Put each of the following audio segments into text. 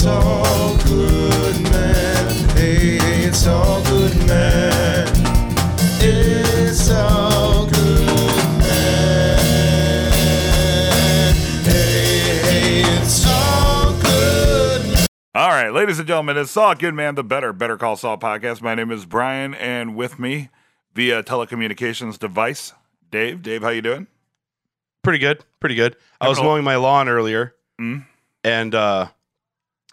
It's all good, man. Hey, it's all good, man. It's all good, man. Hey, hey, it's all good, man. All right, ladies and gentlemen, it's Saul Goodman, the Better Better Call Saul podcast. My name is Brian, and with me via telecommunications device, Dave. Dave, how you doing? Pretty good. Pretty good. I was mowing my lawn earlier, Mm. and uh,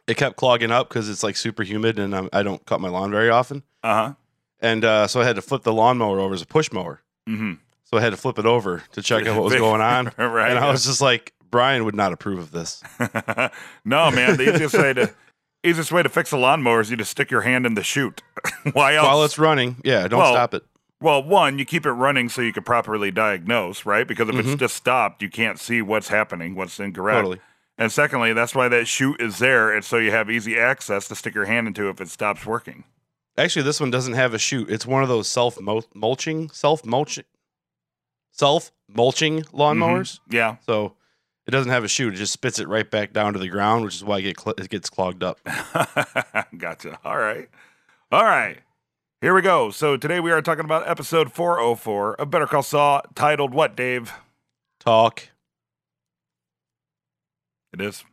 it kept clogging up because it's like super humid, and I'm, I don't cut my lawn very often. Uh huh. And uh, so I had to flip the lawnmower over as a push mower. Mm-hmm. So I had to flip it over to check out what was going on. right. and I was just like, Brian would not approve of this. no, man. The easiest way to easiest way to fix a lawnmower is you just stick your hand in the chute. Why else? While it's running, yeah, don't Well, stop it. Well, one, you keep it running so you can properly diagnose, right? Because if it's Mhm. just stopped, you can't see what's happening, what's incorrect. Totally. And secondly, that's why that chute is there. And so you have easy access to stick your hand into if it stops working. Actually, this one doesn't have a chute. It's one of those self mulching, self mulching, self mm-hmm. mulching lawnmowers. Yeah. So it doesn't have a chute. It just spits it right back down to the ground, which is why it, get cl- it gets clogged up. gotcha. All right. All right. Here we go. So today we are talking about episode 404 of Better Call Saul, titled what, Dave? Talk. It is.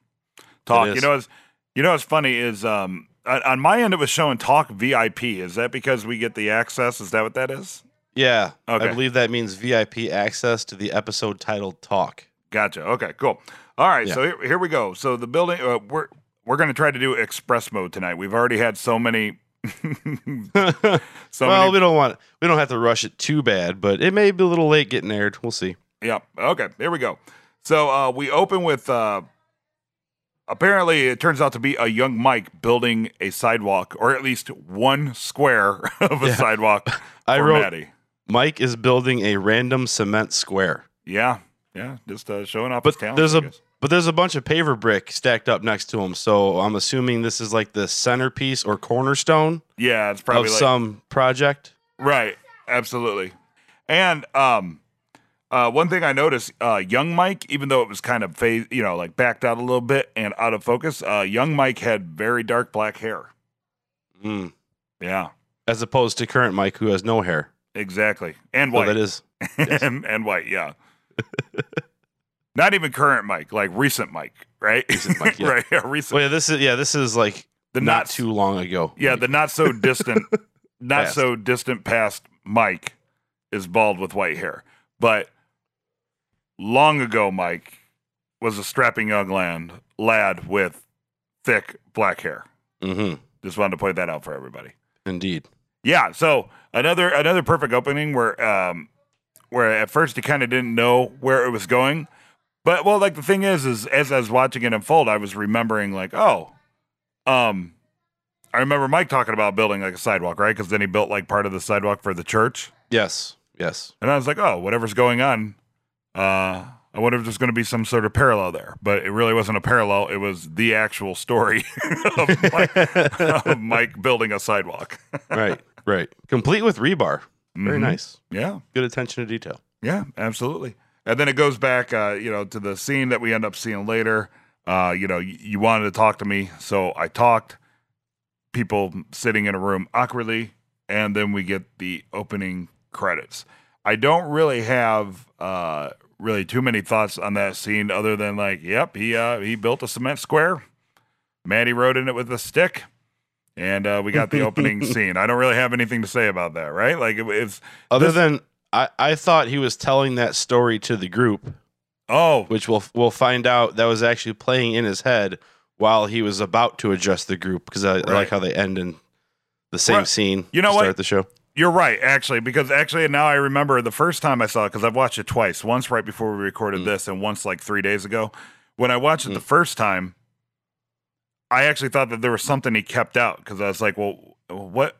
Talk. It You know what's you know what's funny is um on, on my end it was showing Talk VIP. Is that because we get the access? Is that what that is? Yeah. Okay. I believe that means VIP access to the episode titled Talk. Gotcha. Okay, cool. All right, Yeah. so here, here we go. So the building uh, we're we're going to try to do express mode tonight. We've already had so many so well, many we don't want we don't have to rush it too bad, but it may be a little late getting aired. We'll see. Yeah. Okay. Here we go. So uh, we open with uh, apparently it turns out to be a young Mike building a sidewalk, or at least one square of a Yeah. sidewalk I wrote Maddie. Mike is building a random cement square. Yeah. Yeah. Just uh, showing off But his talent. there's I a guess. but there's a bunch of paver brick stacked up next to him. So I'm assuming this is like the centerpiece or cornerstone yeah, it's probably of like some project. right. Absolutely. And um, uh, one thing I noticed, uh, young Mike, even though it was kind of phase, you know, like backed out a little bit and out of focus, uh, young Mike had very dark black hair. Mm. Yeah. As opposed to current Mike who has no hair. Exactly. And So white. that is Yes. and, and white, yeah. Not even current Mike, like recent Mike, right? Recent Mike, yeah. right. Yeah, recent. well, yeah, this is yeah, this is like the not not too long ago. Yeah, the not so distant, not Past. so distant past Mike is bald with white hair, but long ago Mike was a strapping young lad, lad with thick black hair. Mm-hmm. Just wanted to point that out for everybody. Indeed. Yeah, so another another perfect opening where um where at first you kind of didn't know where it was going. But well like the thing is is as I was watching it unfold, I was remembering like, oh, um I remember Mike talking about building like a sidewalk, right? Cuz then he built like part of the sidewalk for the church. Yes. Yes. And I was like, oh, whatever's going on, uh I wonder if there's going to be some sort of parallel there, but it really wasn't a parallel. It was the actual story of, Mike, of Mike building a sidewalk. right. Right. Complete with rebar. Very Mhm. nice. Yeah. Good attention to detail. Yeah, absolutely. And then it goes back, uh, you know, to the scene that we end up seeing later. Uh, you know, you, you wanted to talk to me, so I talked. People sitting in a room awkwardly, and then we get the opening credits. I don't really have uh, really too many thoughts on that scene, other than like, yep, he uh, he built a cement square. Maddie rode in it with a stick, and uh, we got the opening scene. I don't really have anything to say about that, right? Like, it, it's Other This- than I, I thought he was telling that story to the group, oh, which we'll we'll find out that was actually playing in his head while he was about to adjust the group because I, I Right. like how they end in the same Right. scene. You know to what? Start the show. You're right, actually, because actually now I remember the first time I saw it because I've watched it twice. Once right before we recorded Mm. this, and once like three days ago. When I watched it Mm. the first time, I actually thought that there was something he kept out because I was like, "Well, what?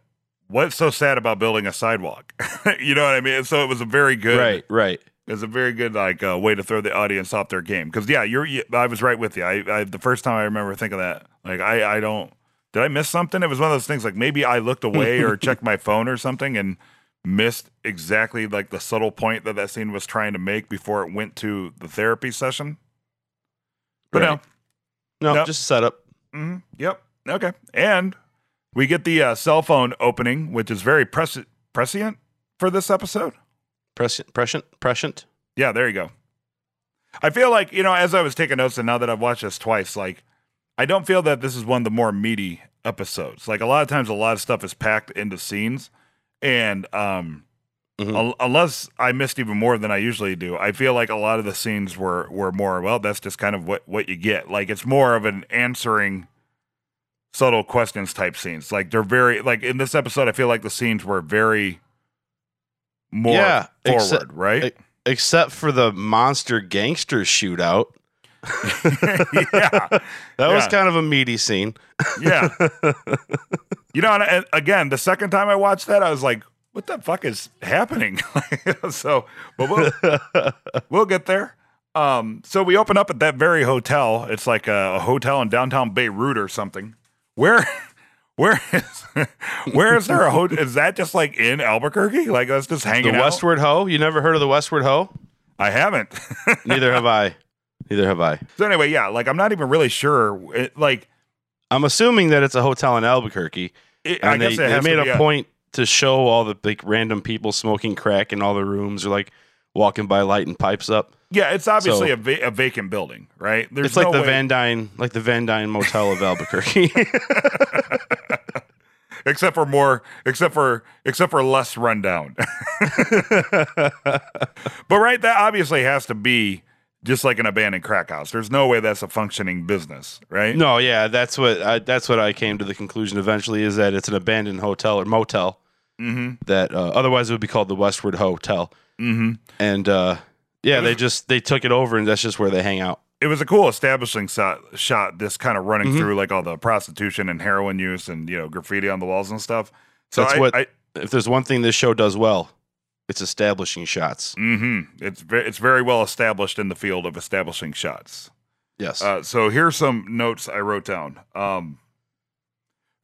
What's so sad about building a sidewalk?" you know what I mean? So it was a very good, Right. Right. It was a very good like uh, way to throw the audience off their game. Because yeah, you're. You, I was right with you. I, I the first time I remember thinking that like I I don't. Did I miss something? It was one of those things like maybe I looked away or checked my phone or something and missed exactly like the subtle point that that scene was trying to make before it went to the therapy session. But Right. No, Nope. just a setup. hmm Yep. Okay. And we get the uh, cell phone opening, which is very pres- prescient for this episode. Prescient, prescient, prescient. Yeah, there you go. I feel like, you know, as I was taking notes and now that I've watched this twice, like, I don't feel that this is one of the more meaty episodes. Like, a lot of times, a lot of stuff is packed into scenes. And, um, Mhm. un- unless I missed even more than I usually do, I feel like a lot of the scenes were, were more, well, that's just kind of what, what you get. Like, it's more of an answering subtle questions type scenes. Like, they're very, like, in this episode, I feel like the scenes were very more Yeah, forward, except- right? Except for the monster gangster shootout. yeah. That was kind of a meaty scene. Yeah. you know, and, and again, the second time I watched that, I was like, what the fuck is happening? so, but we'll, we'll get there. Um, so we open up at that very hotel. It's like a, a hotel in downtown Beirut or something. Where, where is, where is there a hotel? Is that just like in Albuquerque? Like that's just The hanging out? Westward Ho. You never heard of the Westward Ho? I haven't. Neither have I. Neither have I. so anyway, yeah, like I'm not even really sure. It, like, I'm assuming that it's a hotel in Albuquerque. it, I guess they, it they has made a point to show all the like random people smoking crack in all the rooms or like walking by lighting pipes up. Yeah, it's obviously So- a, va- a vacant building, right? There's it's like no the way- Van Dyne, like the Van Dyne Motel of Albuquerque. except for more, except for except for less rundown. but right, that obviously has to be just like an abandoned crack house. There's no way that's a functioning business, right? no, yeah, that's what I, that's what I came to the conclusion eventually is that it's an abandoned hotel or motel Mm-hmm. that uh, otherwise it would be called the Westward Hotel. Mm-hmm. And uh, yeah, they just they took it over and that's just where they hang out. It was a cool establishing shot, shot this kind of running Mhm. through like all the prostitution and heroin use and you know graffiti on the walls and stuff. So That's I, what- I, If there's one thing this show does well, it's establishing shots. mm-hmm. It's ve- it's very well established in the field of establishing shots. Yes. Uh, so here's some notes I wrote down. Um,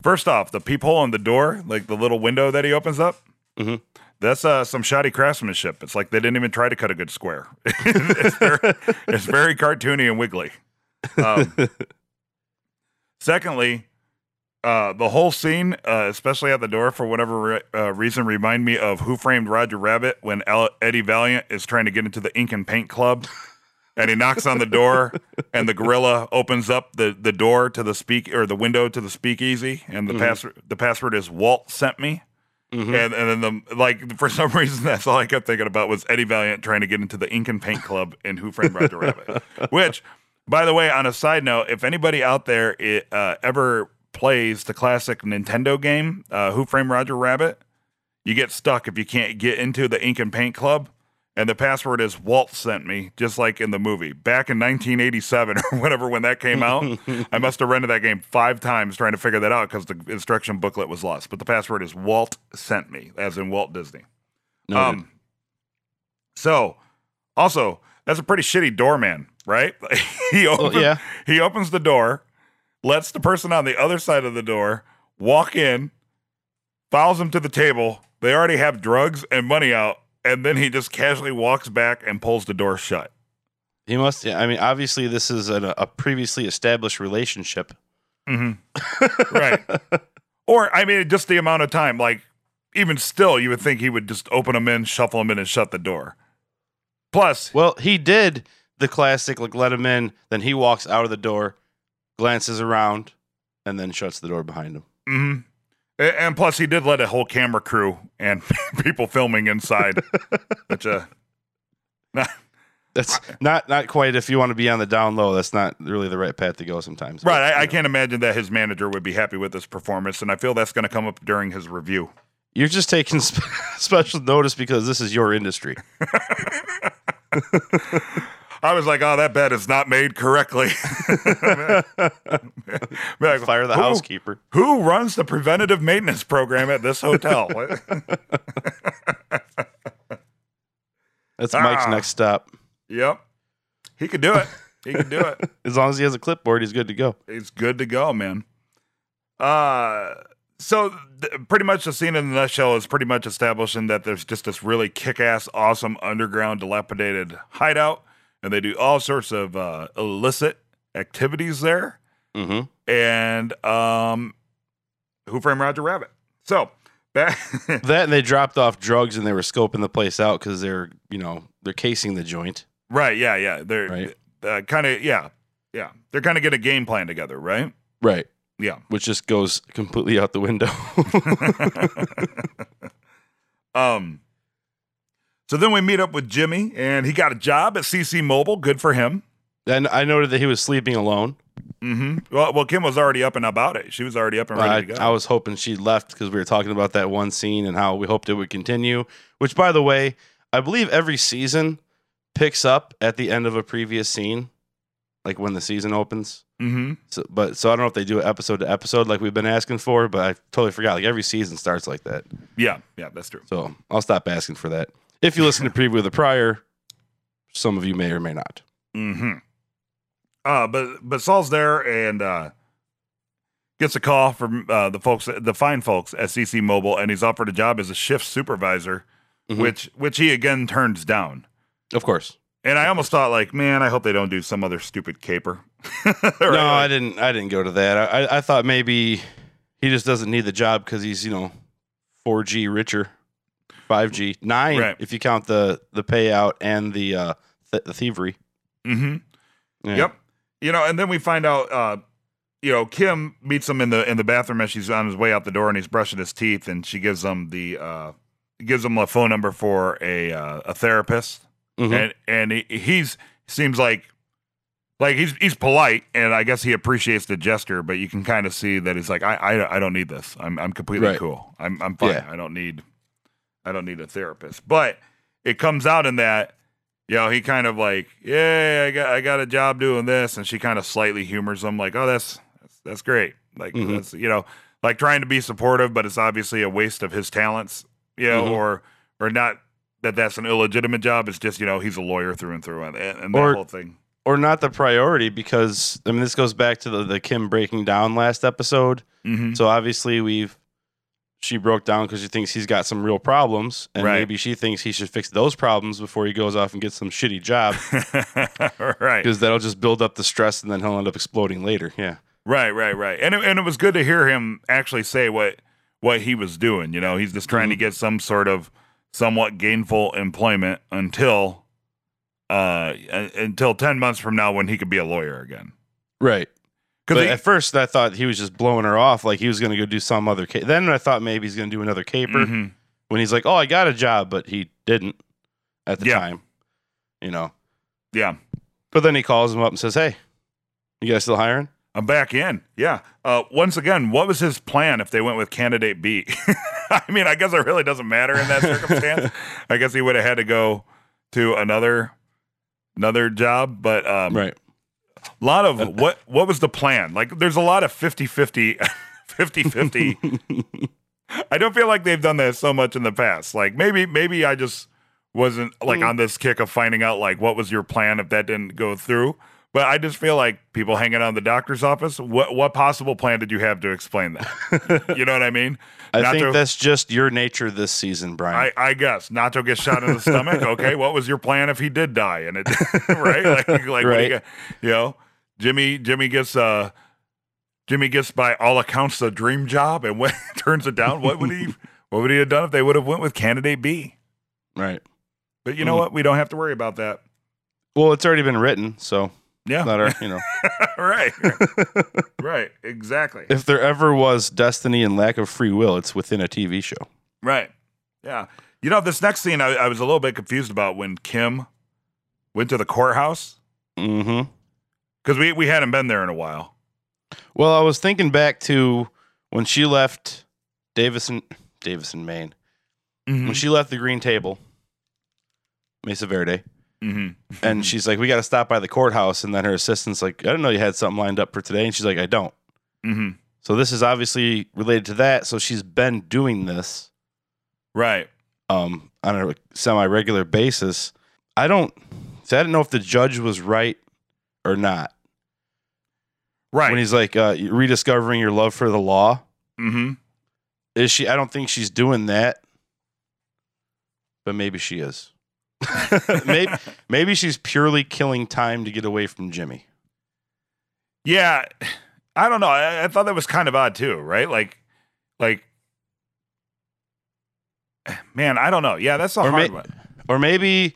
first off, the peephole on the door, like the little window that he opens up, Mhm. that's uh, some shoddy craftsmanship. It's like they didn't even try to cut a good square. it's, very, it's very cartoony and wiggly. Um, secondly, uh, the whole scene, uh, especially at the door, for whatever re- uh, reason, remind me of Who Framed Roger Rabbit when Eddie Valiant is trying to get into the Ink and Paint Club, and he knocks on the door, and the gorilla opens up the, the door to the speak or the window to the speakeasy, and the Mhm. password the password is Walt sent me, Mhm. and and then the like for some reason that's all I kept thinking about was Eddie Valiant trying to get into the Ink and Paint Club in Who Framed Roger Rabbit, which. By the way, on a side note, if anybody out there it, uh, ever plays the classic Nintendo game, uh, Who Framed Roger Rabbit, you get stuck if you can't get into the Ink and Paint Club. And the password is Walt sent me, just like in the movie. Back in 1987 or whatever, when that came out, I must have rented that game five times trying to figure that out because the instruction booklet was lost. But the password is Walt sent me, as in Walt Disney. Noted. Um, so, also, that's a pretty shitty doorman, right? he Well, yeah. he opens the door, lets the person on the other side of the door walk in, follows them to the table. They already have drugs and money out, and then he just casually walks back and pulls the door shut. He must. I mean, obviously, this is an, a previously established relationship. Mm-hmm. right. Or, I mean, just the amount of time. Like, even still, you would think he would just open them in, shuffle them in, and shut the door. Plus, Well, he did the classic, like let him in, then he walks out of the door, glances around, and then shuts the door behind him. hmm And plus, he did let a whole camera crew and people filming inside, which uh, That's not not quite. If you want to be on the down low, that's not really the right path to go. Sometimes, right. But, I, I can't imagine that his manager would be happy with this performance, and I feel that's going to come up during his review. You're just taking sp- special notice because this is your industry. I was like, "Oh, that bed is not made correctly." Be like, Fire the "Who- housekeeper. Who runs the preventative maintenance program at this hotel? That's Mike's Ah. next stop. yep, he could do it. He could do it. As long as he has a clipboard, he's good to go. He's good to go, man. Uh so th- pretty much the scene in the nutshell is pretty much establishing that there's just this really kick-ass, awesome underground dilapidated hideout, and they do all sorts of uh, illicit activities there. Mm-hmm. and um, Who Framed Roger Rabbit. So back, That and they dropped off drugs and they were scoping the place out because they're you know they're casing the joint. right? Yeah, yeah. They're Right. uh, kind of yeah, yeah. They're kind of get a game plan together, right? Right. Yeah. Which just goes completely out the window. um. So then we meet up with Jimmy, and he got a job at CC Mobile. Good for him. and I noted that he was sleeping alone. Mm-hmm. Well, well, Kim was already up and about it. She was already up and I, ready to go. I was hoping she left because we were talking about that one scene and how we hoped it would continue. Which, by the way, I believe every season picks up at the end of a previous scene, like when the season opens. mm-hmm. So, but so I don't know if they do it episode to episode like we've been asking for, but I totally forgot. Like every season starts like that. Yeah, yeah, that's true. So I'll stop asking for that. If you listen to preview of the prior, some of you may or may not. Mm-hmm. Uh, but but Saul's there and uh, gets a call from uh, the folks, the fine folks at CC Mobile, and he's offered a job as a shift supervisor, Mhm. which which he again turns down. Of course. And I almost thought, like, man, I hope they don't do some other stupid caper. No, I didn't. I didn't go to that. I, I, I thought maybe he just doesn't need the job because he's you know, four G richer, five G nine Right. if you count the the payout and the uh th- the thievery. Mm-hmm. Yeah. Yep. You know, and then we find out, uh, you know, Kim meets him in the in the bathroom as she's on his way out the door, and he's brushing his teeth, and she gives him the uh, gives him a phone number for a uh, a therapist, Mhm. and and he, he's seems like like he's he's polite, and I guess he appreciates the gesture, but you can kind of see that he's like, I I, I don't need this. I'm I'm completely Right. cool. I'm I'm fine. Yeah. I don't need I don't need a therapist. But it comes out in that you know, he kind of like, yeah, I got I got a job doing this, and she kind of slightly humors him, like, oh, that's that's, that's great, like Mhm. that's you know, like trying to be supportive, but it's obviously a waste of his talents, you know, Mhm. or or not that that's an illegitimate job. It's just you know he's a lawyer through and through, and, and that Or- whole thing. Or not the priority because I mean this goes back to the, the Kim breaking down last episode. Mm-hmm. So obviously we've she broke down because she thinks he's got some real problems, and Right. maybe she thinks he should fix those problems before he goes off and gets some shitty job right, because that'll just build up the stress and then he'll end up exploding later. Yeah, right, right, right, and it, and it was good to hear him actually say what what he was doing. You know, he's just trying to Mm-hmm. get some sort of somewhat gainful employment until uh until 10 months from now when he could be a lawyer again right. But because at first I thought he was just blowing her off, like he was going to go do some other. Ca- then I thought maybe he's going to do another caper Mm-hmm. when he's like, "Oh, I got a job," but he didn't at the Yeah. time. You know. yeah But then he calls him up and says, "Hey, you guys still hiring?" i'm back in yeah uh once again what was his plan if they went with candidate b i mean i guess it really doesn't matter in that circumstance i guess he would have had to go to another another job but um Right. A lot of what what was the plan? Like there's a lot of 50-50 50-50 i don't feel like they've done that so much in the past. Like maybe maybe i just wasn't like Mm. on this kick of finding out like what was your plan if that didn't go through but i just feel like people hanging out in the doctor's office what what possible plan did you have to explain that you know what i mean I Not think that's just your nature this season, Brian. I, I guess Nacho gets shot in the stomach. Okay, what was your plan if he did die? And it right, like, like what Right. you, you know, Jimmy Jimmy gets uh Jimmy gets by all accounts a dream job, and when turns it down, what would he what would he have done if they would have went with candidate B? right. But you know Hmm. what? We don't have to worry about that. Well, it's already been written, so Yeah, not our, you know. right, right, exactly, if there ever was destiny and lack of free will, it's within a TV show. right, yeah. You know, this next scene I, I was a little bit confused about when Kim went to the courthouse Mm-hmm. because we we hadn't been there in a while. Well, I was thinking back to when she left Davison, Davison, Maine. When she left the Green Table, Mesa Verde, hmm and she's like, "We got to stop by the courthouse." And then her assistant's like, "I don't know you had something lined up for today." And she's like, "I don't." hmm So this is obviously related to that. So she's been doing this Right. um, on a semi-regular basis. I don't. See, I don't know if the judge was right or not Right. when he's like uh, rediscovering your love for the law. mm-hmm. Is she? I don't think she's doing that, but maybe she is. maybe maybe she's purely killing time to get away from Jimmy. Yeah. I don't know. I, I thought that was kind of odd too, right? Like, like, man, I don't know. Yeah, that's a Or hard may- one. Or maybe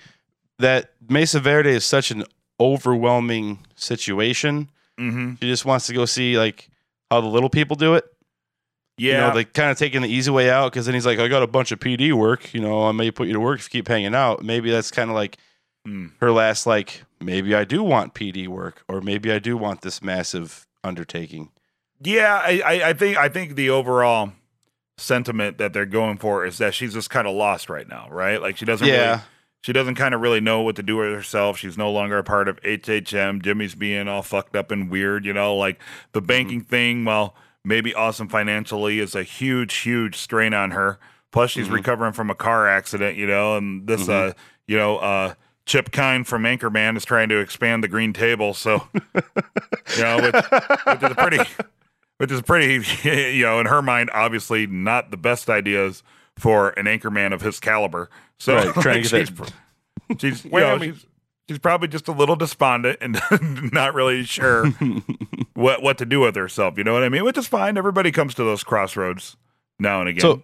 that Mesa Verde is such an overwhelming situation. Mm-hmm. She just wants to go see like how the little people do it. Yeah, You know, like kind of taking the easy way out because then he's like, I got a bunch of PD work. You know, I may put you to work if you keep hanging out. Maybe that's kind of like Mm. her last, like, maybe I do want PD work or maybe I do want this massive undertaking. Yeah, I, I, think I think the overall sentiment that they're going for is that she's just kind of lost right now, right? Like she doesn't Yeah. really, she doesn't kind of really know what to do with herself. She's no longer a part of HHM. Jimmy's being all fucked up and weird, you know, like the Mm-hmm. banking thing, well, maybe awesome financially is a huge, huge strain on her. Plus she's Mhm. recovering from a car accident, you know, and this Mhm. uh, you know, uh Chip Kine from Anchorman is trying to expand the green table, so you know, which, which is a pretty which is pretty, you know, in her mind, obviously not the best ideas for an anchorman of his caliber. So Right, trying to get she's, that- she's, you know, she's, she's probably just a little despondent and not really sure what what to do with herself. You know what I mean? Which is fine. Everybody comes to those crossroads now and again. So,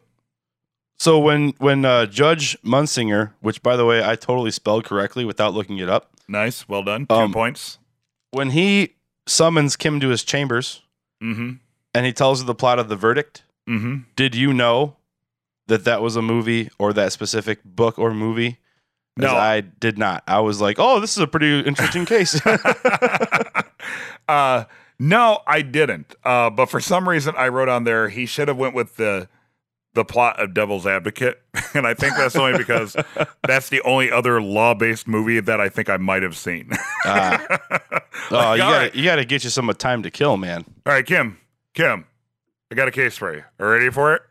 so when when uh, Judge Munsinger, which by the way I totally spelled correctly without looking it up, nice, well done. Two Um, points. when he summons Kim to his chambers Mm-hmm. and he tells her the plot of the verdict, Mm-hmm. did you know that that was a movie or that specific book or movie? No. I did not. I was like, oh, this is a pretty interesting case. uh, no, I didn't. Uh, but for some reason, I wrote on there he should have went with the the plot of Devil's Advocate, and I think that's only because that's the only other law based movie that I think I might have seen. Ah. Like, oh, you got right. to you got to get you some time to kill, man. All right, Kim, Kim, I got a case for you. Are you ready for it?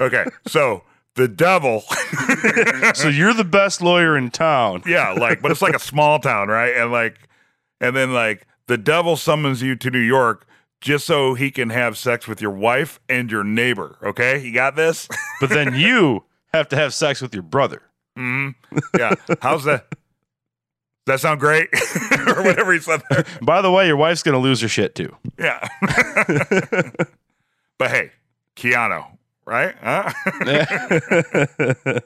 Okay, so the devil. So you're the best lawyer in town. yeah, like, but it's like a small town, right? And like, and then like the devil summons you to New York just so he can have sex with your wife and your neighbor. Okay, you got this? But then you have to have sex with your brother. hmm Yeah. How's that? Does that sound great? or whatever he said there. By the way, your wife's gonna lose her shit too. Yeah. but hey, Keanu, right? Huh?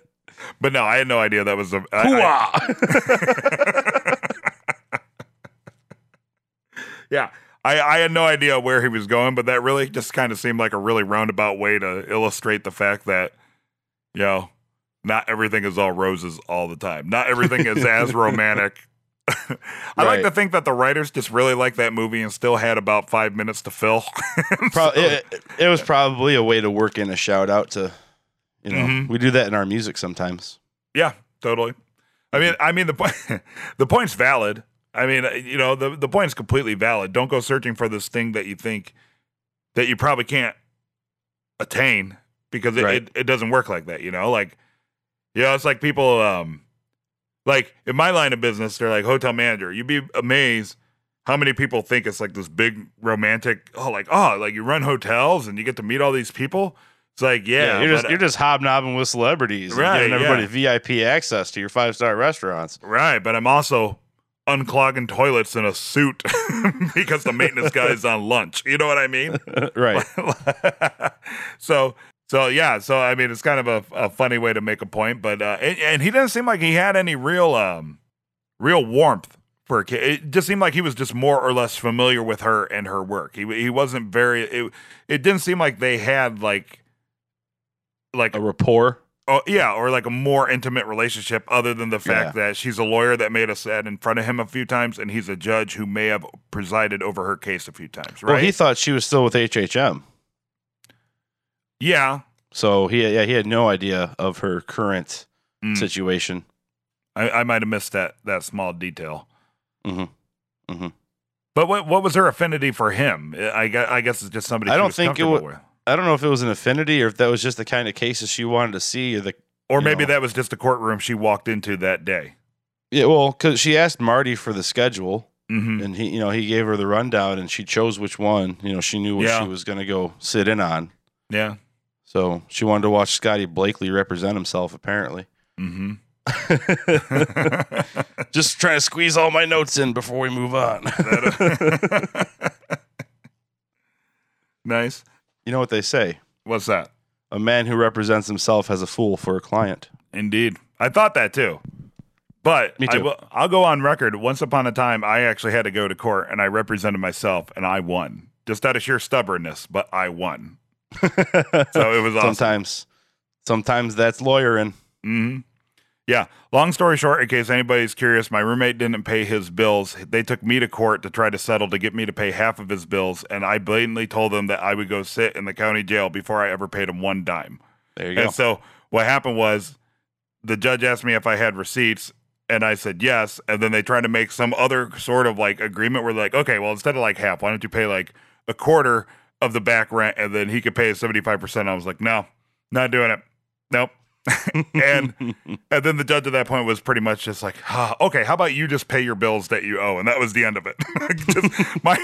but no, I had no idea that was a. I- I- yeah. I, I had no idea where he was going, but that really just kind of seemed like a really roundabout way to illustrate the fact that, you know, not everything is all roses all the time. Not everything is as romantic. I like to think that the writers just really liked that movie and still had about five minutes to fill. Pro- So- it, it was probably a way to work in a shout out to, you know, Mhm. we do that in our music sometimes. Yeah, totally. I mean, I mean the point, the point's valid. I mean, uh, you know, the the point's completely valid. Don't go searching for this thing that you think that you probably can't attain because it, Right. it, it doesn't work like that. You know, like you know, it's like people, um, like in my line of business, they're like hotel manager. You'd be amazed how many people think it's like this big romantic. Oh, like oh, like you run hotels and you get to meet all these people. It's like yeah, you're just but, uh, you're just hobnobbing with celebrities, and Right, giving everybody VIP access to your five star restaurants. Right, but I'm also unclogging toilets in a suit because the maintenance guy is on lunch. You know what I mean? right. so, so yeah. So I mean, it's kind of a, a funny way to make a point, but uh, and, and he doesn't seem like he had any real, um, real warmth for a kid. It just seemed like he was just more or less familiar with her and her work. He he wasn't very. It it didn't seem like they had like. Like A rapport. Oh yeah, or like a more intimate relationship, other than the fact that she's a lawyer that made a set in front of him a few times, and he's a judge who may have presided over her case a few times. Right? Well, he thought she was still with HHM. Yeah, So he yeah, he had no idea of her current Mm. situation. I, I might have missed that that small detail. hmm But what what was her affinity for him? I guess, I guess it's just somebody I don't was think it comfortable wa- with. I don't know if it was an affinity or if that was just the kind of cases she wanted to see or the Or maybe know. that was just the courtroom she walked into that day. yeah. Well, because she asked Marty for the schedule hmm and he you know he gave her the rundown and she chose which one you know she knew what Yeah. she was going to go sit in on. Yeah. So she wanted to watch Scotty Blakely represent himself. Apparently, hmm just trying to squeeze all my notes in before we move on. Nice. You know what they say? What's that? A man who represents himself has a fool for a client. Indeed. I thought that too. But Me I too. will, I'll go on record. Once upon a time, I actually had to go to court and I represented myself and I won. Just out of sheer stubbornness, but I won. So it was awesome. Sometimes, sometimes that's lawyering. hmm Yeah. Long story short, in case anybody's curious, my roommate didn't pay his bills. They took me to court to try to settle to get me to pay half of his bills, and I blatantly told them that I would go sit in the county jail before I ever paid him one dime. There you go. And so what happened was the judge asked me if I had receipts, and I said yes. And then they tried to make some other sort of like agreement where they're like, okay, well, instead of like half, why don't you pay like a quarter of the back rent and then he could pay 75%? I was like, no, not doing it. Nope. and and then the judge at that point was pretty much just like, ah, okay, how about you just pay your bills that you owe? And that was the end of it. just my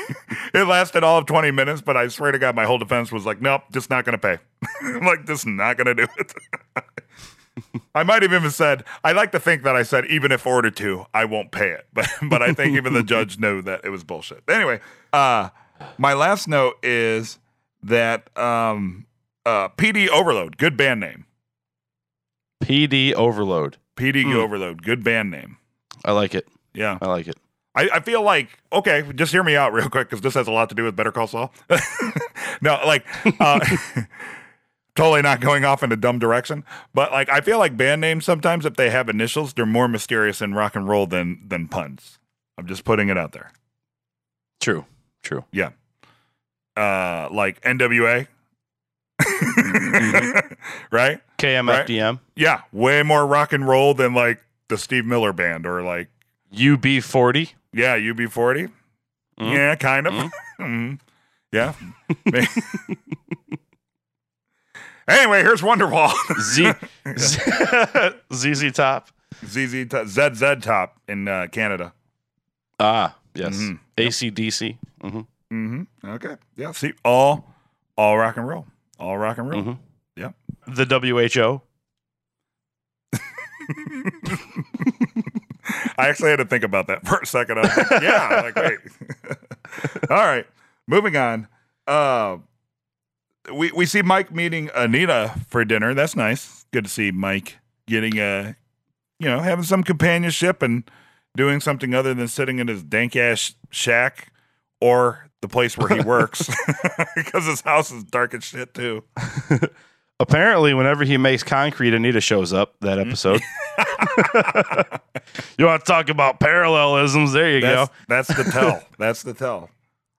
it lasted all of 20 minutes, but I swear to God, my whole defense was like, nope, just not gonna pay. I'm like, just not gonna do it. I might have even said, I like to think that I said, even if ordered to, I won't pay it. But but I think even the judge knew that it was bullshit. Anyway, uh my last note is that um uh PD Overload, good band name. PD overload. PD Hmm. Overload, good band name. I like it. Yeah. I like it. I, I feel like, okay, just hear me out real quick because this has a lot to do with Better Call Saul. no, like, uh, totally not going off in a dumb direction. But like, I feel like band names sometimes, if they have initials, they're more mysterious in rock and roll than than puns. I'm just putting it out there. True. True. Yeah. Uh, like NWA. right? KMFDM. Yeah. Way more rock and roll than like the Steve Miller band or like, UB40. yeah, UB40. Mhm. Yeah, kind of. Mhm. Mhm. Yeah. anyway, here's Wonderwall. Z ZZ Top. ZZ Top, ZZ Top in uh, Canada. Ah, yes. Mhm. ACDC. Mm-hmm. Mm-hmm. Okay. Yeah. See, all, all rock and roll. All rock and roll. Mhm. Yeah. The WHO. I actually had to think about that for a second. I was like, yeah. Like, wait. all right. Moving on. Uh, we we see Mike meeting Anita for dinner. That's nice. Good to see Mike getting a, you know, having some companionship and doing something other than sitting in his dank ass shack or the place where he works because his house is dark as shit too. Apparently, whenever he makes concrete, Anita shows up that Mm-hmm. episode. you want to talk about parallelisms? There you That's, go. that's the tell. That's the tell.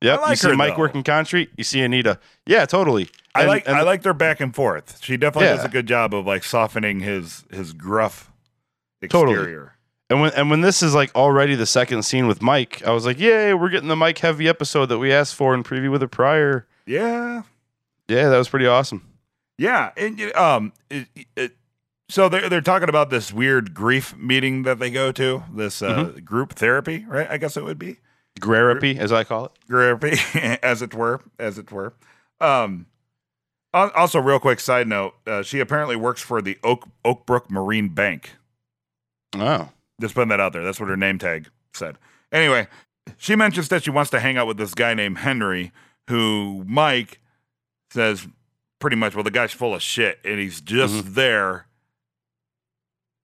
Yep. Like you see her, Mike though. working concrete. You see Anita. Yeah, totally. I like and I like their back and forth. She definitely Yeah. does a good job of like softening his his gruff Totally. And when and when this is like already the second scene with Mike, I was like, "Yay, we're getting the Mike heavy episode that we asked for in preview with a prior." Yeah, Yeah, that was pretty awesome. yeah, and um, it, it, so they're they're talking about this weird grief meeting that they go to. This uh, Mm-hmm. group therapy, right? I guess it would be Gravity, as I call it. therapy, as it were, as it were. Um, also, real quick side note: uh, she apparently works for the Oak Oakbrook Marine Bank. Oh, Just putting that out there. That's what her name tag said. Anyway, she mentions that she wants to hang out with this guy named Henry, who Mike says pretty much, well, the guy's full of shit, and he's just mm-hmm. there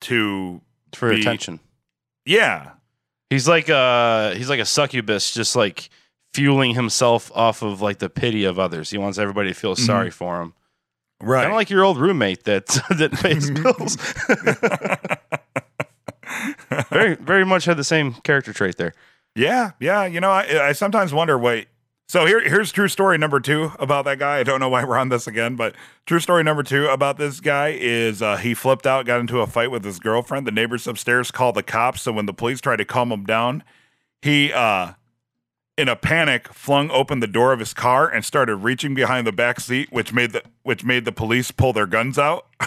to, for The- attention. yeah, He's like a he's like a succubus, just like fueling himself off of like the pity of others. He wants everybody to feel sorry mm-hmm. for him. right. Kind of like your old roommate that that pays bills. very very much had the same character trait there. yeah, yeah. You know, I, I sometimes wonder, wait. So here, here's true story number two about that guy. I don't know why we're on this again, but true story number two about this guy is uh, he flipped out, got into a fight with his girlfriend. The neighbors upstairs called the cops. So when the police tried to calm him down, he, uh, in a panic, flung open the door of his car and started reaching behind the back seat, which made the which made the police pull their guns out.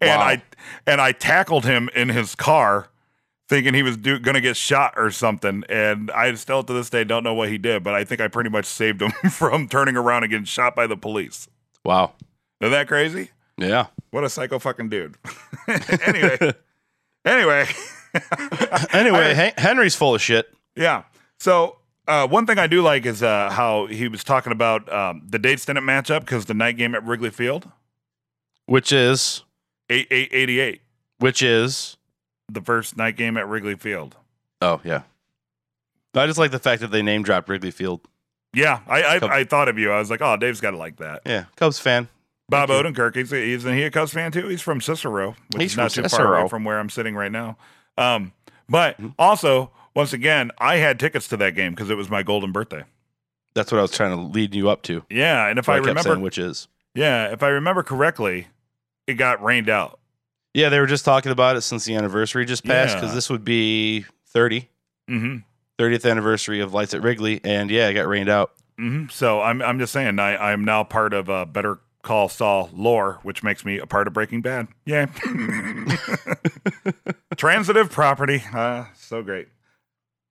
and Wow. I and I tackled him in his car, thinking he was do, gonna get shot or something. And I still to this day don't know what he did, but I think I pretty much saved him from turning around and getting shot by the police. Wow. Isn't that crazy? Yeah. What a psycho fucking dude. anyway, anyway, Anyway, Hen- Henry's full of shit. yeah. So Uh, one thing I do like is uh, how he was talking about um, the dates didn't match up because the night game at Wrigley Field, Which is eight eight eighty eight, which is the first night game at Wrigley Field. oh yeah. I just like the fact that they name dropped Wrigley Field. Yeah, I I, I thought of you. I was like, oh, Dave's got to like that. Yeah, Cubs fan. Bob Thank Odenkirk, he's, he's he a Cubs fan too. He's from Cicero, which He's is not too far away Cicero. from where I'm sitting right now. Um, but Mm-hmm. also, once again, I had tickets to that game because it was my golden birthday. That's what I was trying to lead you up to. Yeah, and if So I, I, kept remember, which is. yeah, if I remember correctly, it got rained out. Yeah, they were just talking about it since the anniversary just passed because Yeah. this would be 30, hmm 30th anniversary of Lights at Wrigley, and yeah, it got rained out. hmm So I'm I'm just saying I I'm now part of a Better Call Saul lore, which makes me a part of Breaking Bad. Yeah, transitive property. Uh, so great.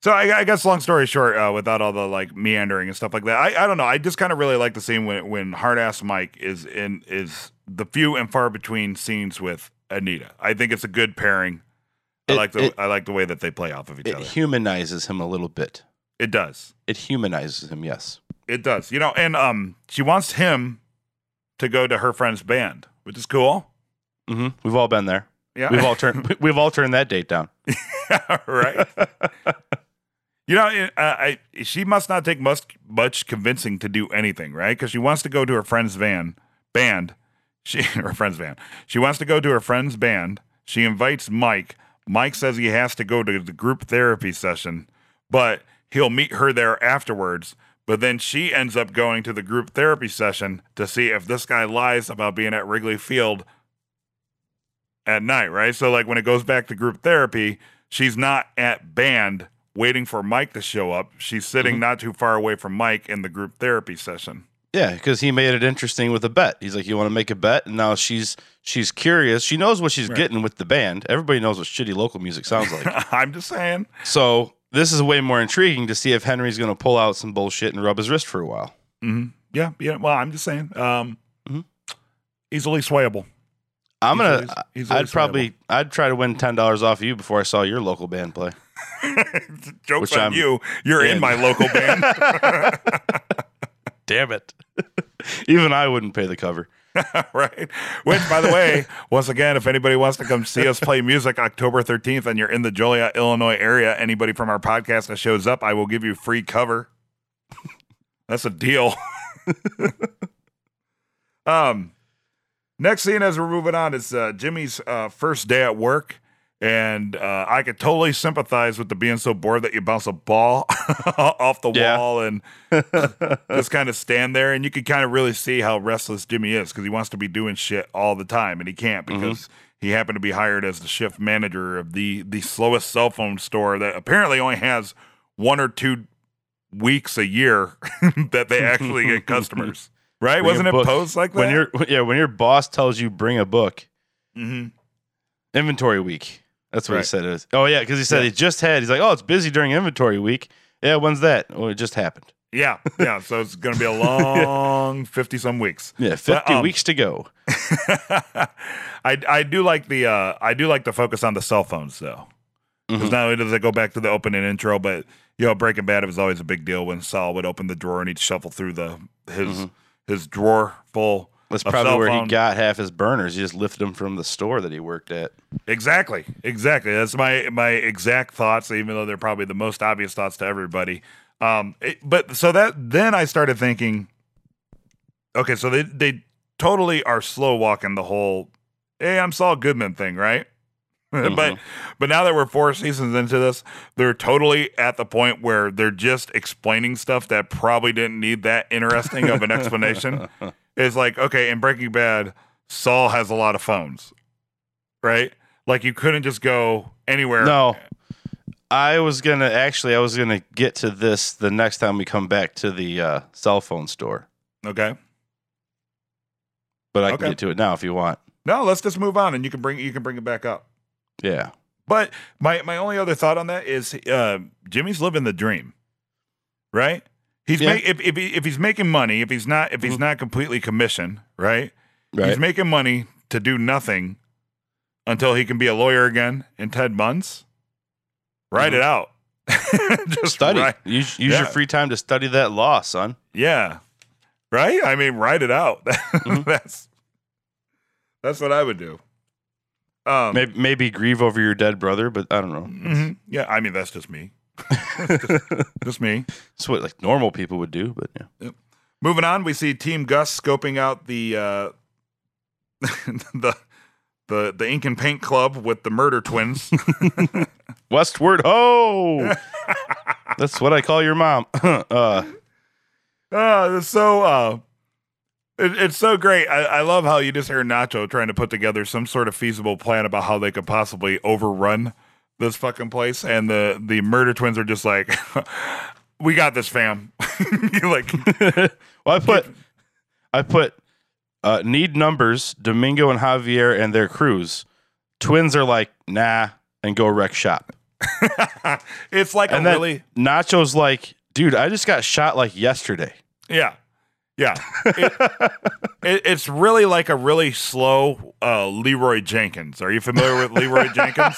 So I, I guess long story short, uh, without all the like meandering and stuff like that, I, I don't know. I just kind of really like the scene when when hard ass Mike is in is the few and far between scenes with Anita. I think it's a good pairing. I like the it- I like the way that they play off of each It other. It humanizes him a little bit. It does. It humanizes him, yes. It does. You know, and um, she wants him to go to her friend's band, which is cool. hmm We've all been there. Yeah. We've all turned. We've all turned that date down. right. You know, it- uh, I she must not take much much convincing to do anything, right? Because she wants to go to her friend's van band. She her friend's van. She wants to go to her friend's band. She invites Mike. Mike says he has to go to the group therapy session, but he'll meet her there afterwards. But then she ends up going to the group therapy session to see if this guy lies about being at Wrigley Field at night, right? So like when it goes back to group therapy, she's not at band waiting for Mike to show up. She's sitting Mhm. not too far away from Mike in the group therapy session. Yeah, because he made it interesting with a bet. He's like, "You want to make a bet?" And now she's she's curious. She knows what she's Right. getting with the band. Everybody knows what shitty local music sounds like. I'm just saying. so this is way more intriguing to see if Henry's going to pull out some bullshit and rub his wrist for a while. hmm Yeah, yeah. Well, I'm just saying. Um, Mhm. easily swayable. I'm gonna. he's always I'd probably. I'd try to win ten dollars off of you before I saw your local band play. Jokes Which on I'm you. You're in in. my local band. Damn it! Even I wouldn't pay the cover. right? Which, by the way, once again, if anybody wants to come see us play music October 13th and you're in the Joliet, Illinois area, anybody from our podcast that shows up, I will give you free cover. That's a deal. um, next scene as we're moving on is uh, Jimmy's uh, first day at work. And uh, I could totally sympathize with the being so bored that you bounce a ball off the Yeah. wall and just kind of stand there and you could kind of really see how restless Jimmy is because he wants to be doing shit all the time and he can't Mm-hmm. because he happened to be hired as the shift manager of the the slowest cell phone store that apparently only has one or two weeks a year that they actually get customers. Right? Bring Wasn't it posed like that? when your yeah when your boss tells you bring a book hmm inventory week. That's what he said it was. Oh yeah, because he said Yeah. he just had. He's like, oh, it's busy during inventory week. Yeah, when's that? Oh, it just happened. Yeah, yeah. So it's going to be a long fifty some weeks. Yeah, fifty um, weeks to go. I I do like the uh I do like the focus on the cell phones though. Because Mhm. not only does it go back to the opening intro, but you know, Breaking Bad it was always a big deal when Saul would open the drawer and he'd shuffle through the his Mhm. his drawer full. That's probably where phone- he got half his burners. He just lifted them from the store that he worked at. Exactly, exactly. That's my my exact thoughts, even though they're probably the most obvious thoughts to everybody. Um, it- but so that then I started thinking, okay, so they they totally are slow walking the whole "Hey, I'm Saul Goodman" thing, right? but Mhm. but now that we're four seasons into this, they're totally at the point where they're just explaining stuff that probably didn't need that interesting of an explanation. It's like, okay, in Breaking Bad, Saul has a lot of phones, right? Like you couldn't just go anywhere. No, I was gonna actually. I was gonna get to this the next time we come back to the uh, cell phone store, Okay. but I Okay. can get to it now if you want. No, let's just move on, and you can bring you can bring it back up. Yeah. But my my only other thought on that is uh, Jimmy's living the dream, right? He's Yeah. ma- if if, he, if he's making money, if he's not if he's Mhm. not completely commissioned, right? Right. He's making money to do nothing until he can be a lawyer again in ten months. Write Mhm. it out. Just Study. write- Use, use Yeah. your free time to study that law, son. Yeah. Right? I mean, write it out. Mm-hmm. that's that's what I would do. Um Maybe, maybe grieve over your dead brother, but I don't know. mhm. Yeah, I mean that's just me. just, just me. That's what like normal people would do, but yeah. Moving on, we see Team Gus scoping out the uh the the the Ink and Paint Club with the murder twins. Westward ho! That's what I call your mom. uh, it's so uh it, it's so great. I, I love how you just hear Nacho trying to put together some sort of feasible plan about how they could possibly overrun this fucking place, and the the murder twins are just like, "We got this, fam." Like, well, I put I put uh, need numbers Domingo and Javier and their crews. Twins are like nah and go wreck shop. it's like And a then really, Nacho's like, dude, I just got shot like yesterday. yeah, yeah. It, it, it's really like a really slow uh, Leeroy Jenkins. Are you familiar with Leeroy Jenkins?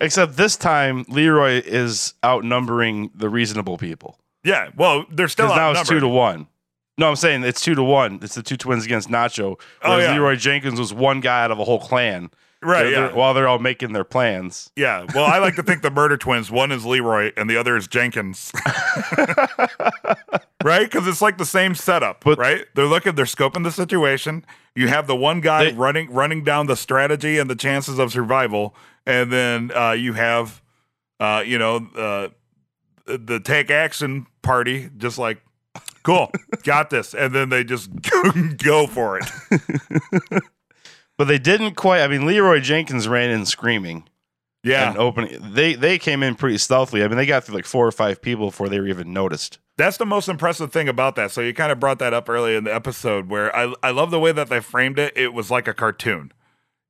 Except this time, Leeroy is outnumbering the reasonable people. Yeah. Well, they're still now it's two to one. No, I'm saying it's two to one. It's the two twins against Nacho. Oh, Whereas yeah. Leeroy Jenkins was one guy out of a whole clan. Right. They're- Yeah. they're- while they're all making their plans. Yeah. Well, I like to think the murder twins, one is Leeroy and the other is Jenkins. right? Because it's like the same setup, But- right? They're looking, they're scoping the situation. You have the one guy They- running running down the strategy and the chances of survival, and then uh, you have uh, you know, uh, the take action party just like cool, got this. And then they just go for it. But they didn't quite. I mean, Leeroy Jenkins ran in screaming Yeah. and opening. They they came in pretty stealthily. I mean, they got through like four or five people before they were even noticed. That's the most impressive thing about that. So you kind of brought that up earlier in the episode where I I love the way that they framed it. It was like a cartoon.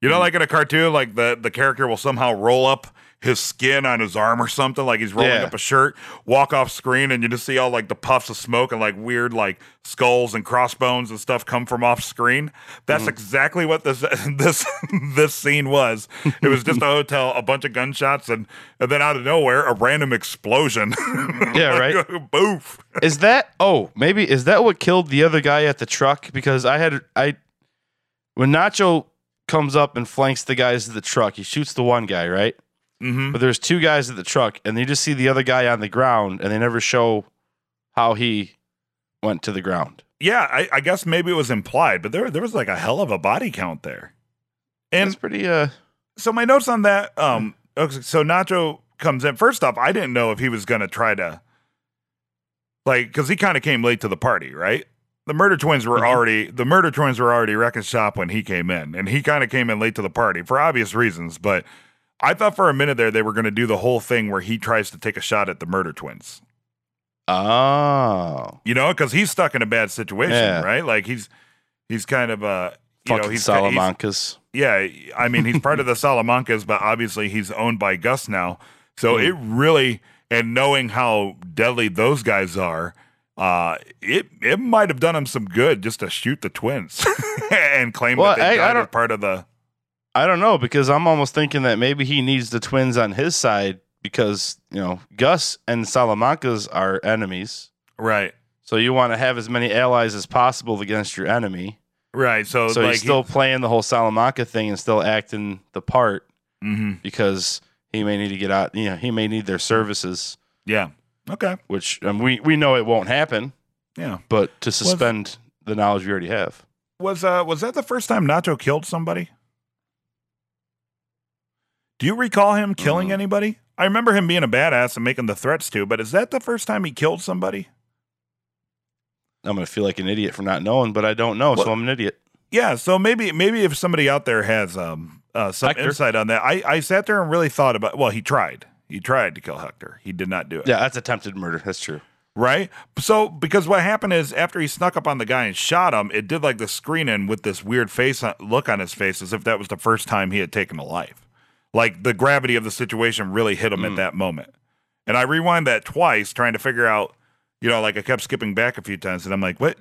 You know, mm-hmm. like in a cartoon, like the, the character will somehow roll up his skin on his arm or something, like he's rolling Yeah. up a shirt, walk off screen, and you just see all like the puffs of smoke and like weird like skulls and crossbones and stuff come from off screen. That's mm-hmm. exactly what this this this scene was. It was just a hotel, a bunch of gunshots, and and then out of nowhere, a random explosion. Yeah, Like, right. Boof. Is that? Oh, maybe is that what killed the other guy at the truck? Because I had I when Nacho comes up and flanks the guys to the truck, he shoots the one guy, right? Mm-hmm. But there's two guys at the truck, and you just see the other guy on the ground, and they never show how he went to the ground. Yeah, I, I guess maybe it was implied, but there there was like a hell of a body count there. And it's pretty. Uh, so my notes on that, um, so Nacho comes in. First off, I didn't know if he was gonna try to, like, because he kind of came late to the party, right? The murder twins were Mhm. already the murder twins were already wrecking shop when he came in, and he kind of came in late to the party for obvious reasons. But I thought for a minute there they were gonna do the whole thing where he tries to take a shot at the murder twins. oh, You know, because he's stuck in a bad situation, Yeah. right? Like he's he's kind of uh you fucking know he's, he's Salamancas. yeah, I mean, he's part of the Salamancas, but obviously he's owned by Gus now. So Mm. it really, and knowing how deadly those guys are, uh, it it might have done him some good just to shoot the twins and claim Well, that they I- I died as don't- part of the. I don't know because I'm almost thinking that maybe he needs the twins on his side because you know Gus and Salamancas are enemies. Right, So you want to have as many allies as possible against your enemy. right. So, So like, he's still playing the whole Salamanca thing and still acting the part hmm because he may need to get out. You know, he may need their services, yeah, okay, which um, we we know it won't happen. yeah. But to suspend the knowledge we already have, Was uh was that the first time Nacho killed somebody? Do you recall him killing Mm. anybody? I remember him being a badass and making the threats too, but is that the first time he killed somebody? I'm gonna feel like an idiot for not knowing, but I don't know, Well- so I'm an idiot. Yeah, so maybe maybe if somebody out there has um uh, some Hector? insight on that, I I sat there and really thought about. Well, he tried. He tried to kill Hector. He did not do it. Yeah, that's attempted murder. That's true. Right. So because what happened is after he snuck up on the guy and shot him, it did like the screening with this weird face look on his face as if that was the first time he had taken a life. Like the gravity of the situation really hit him Mm. at that moment. And I rewind that twice trying to figure out, you know, like I kept skipping back a few times and I'm like, what?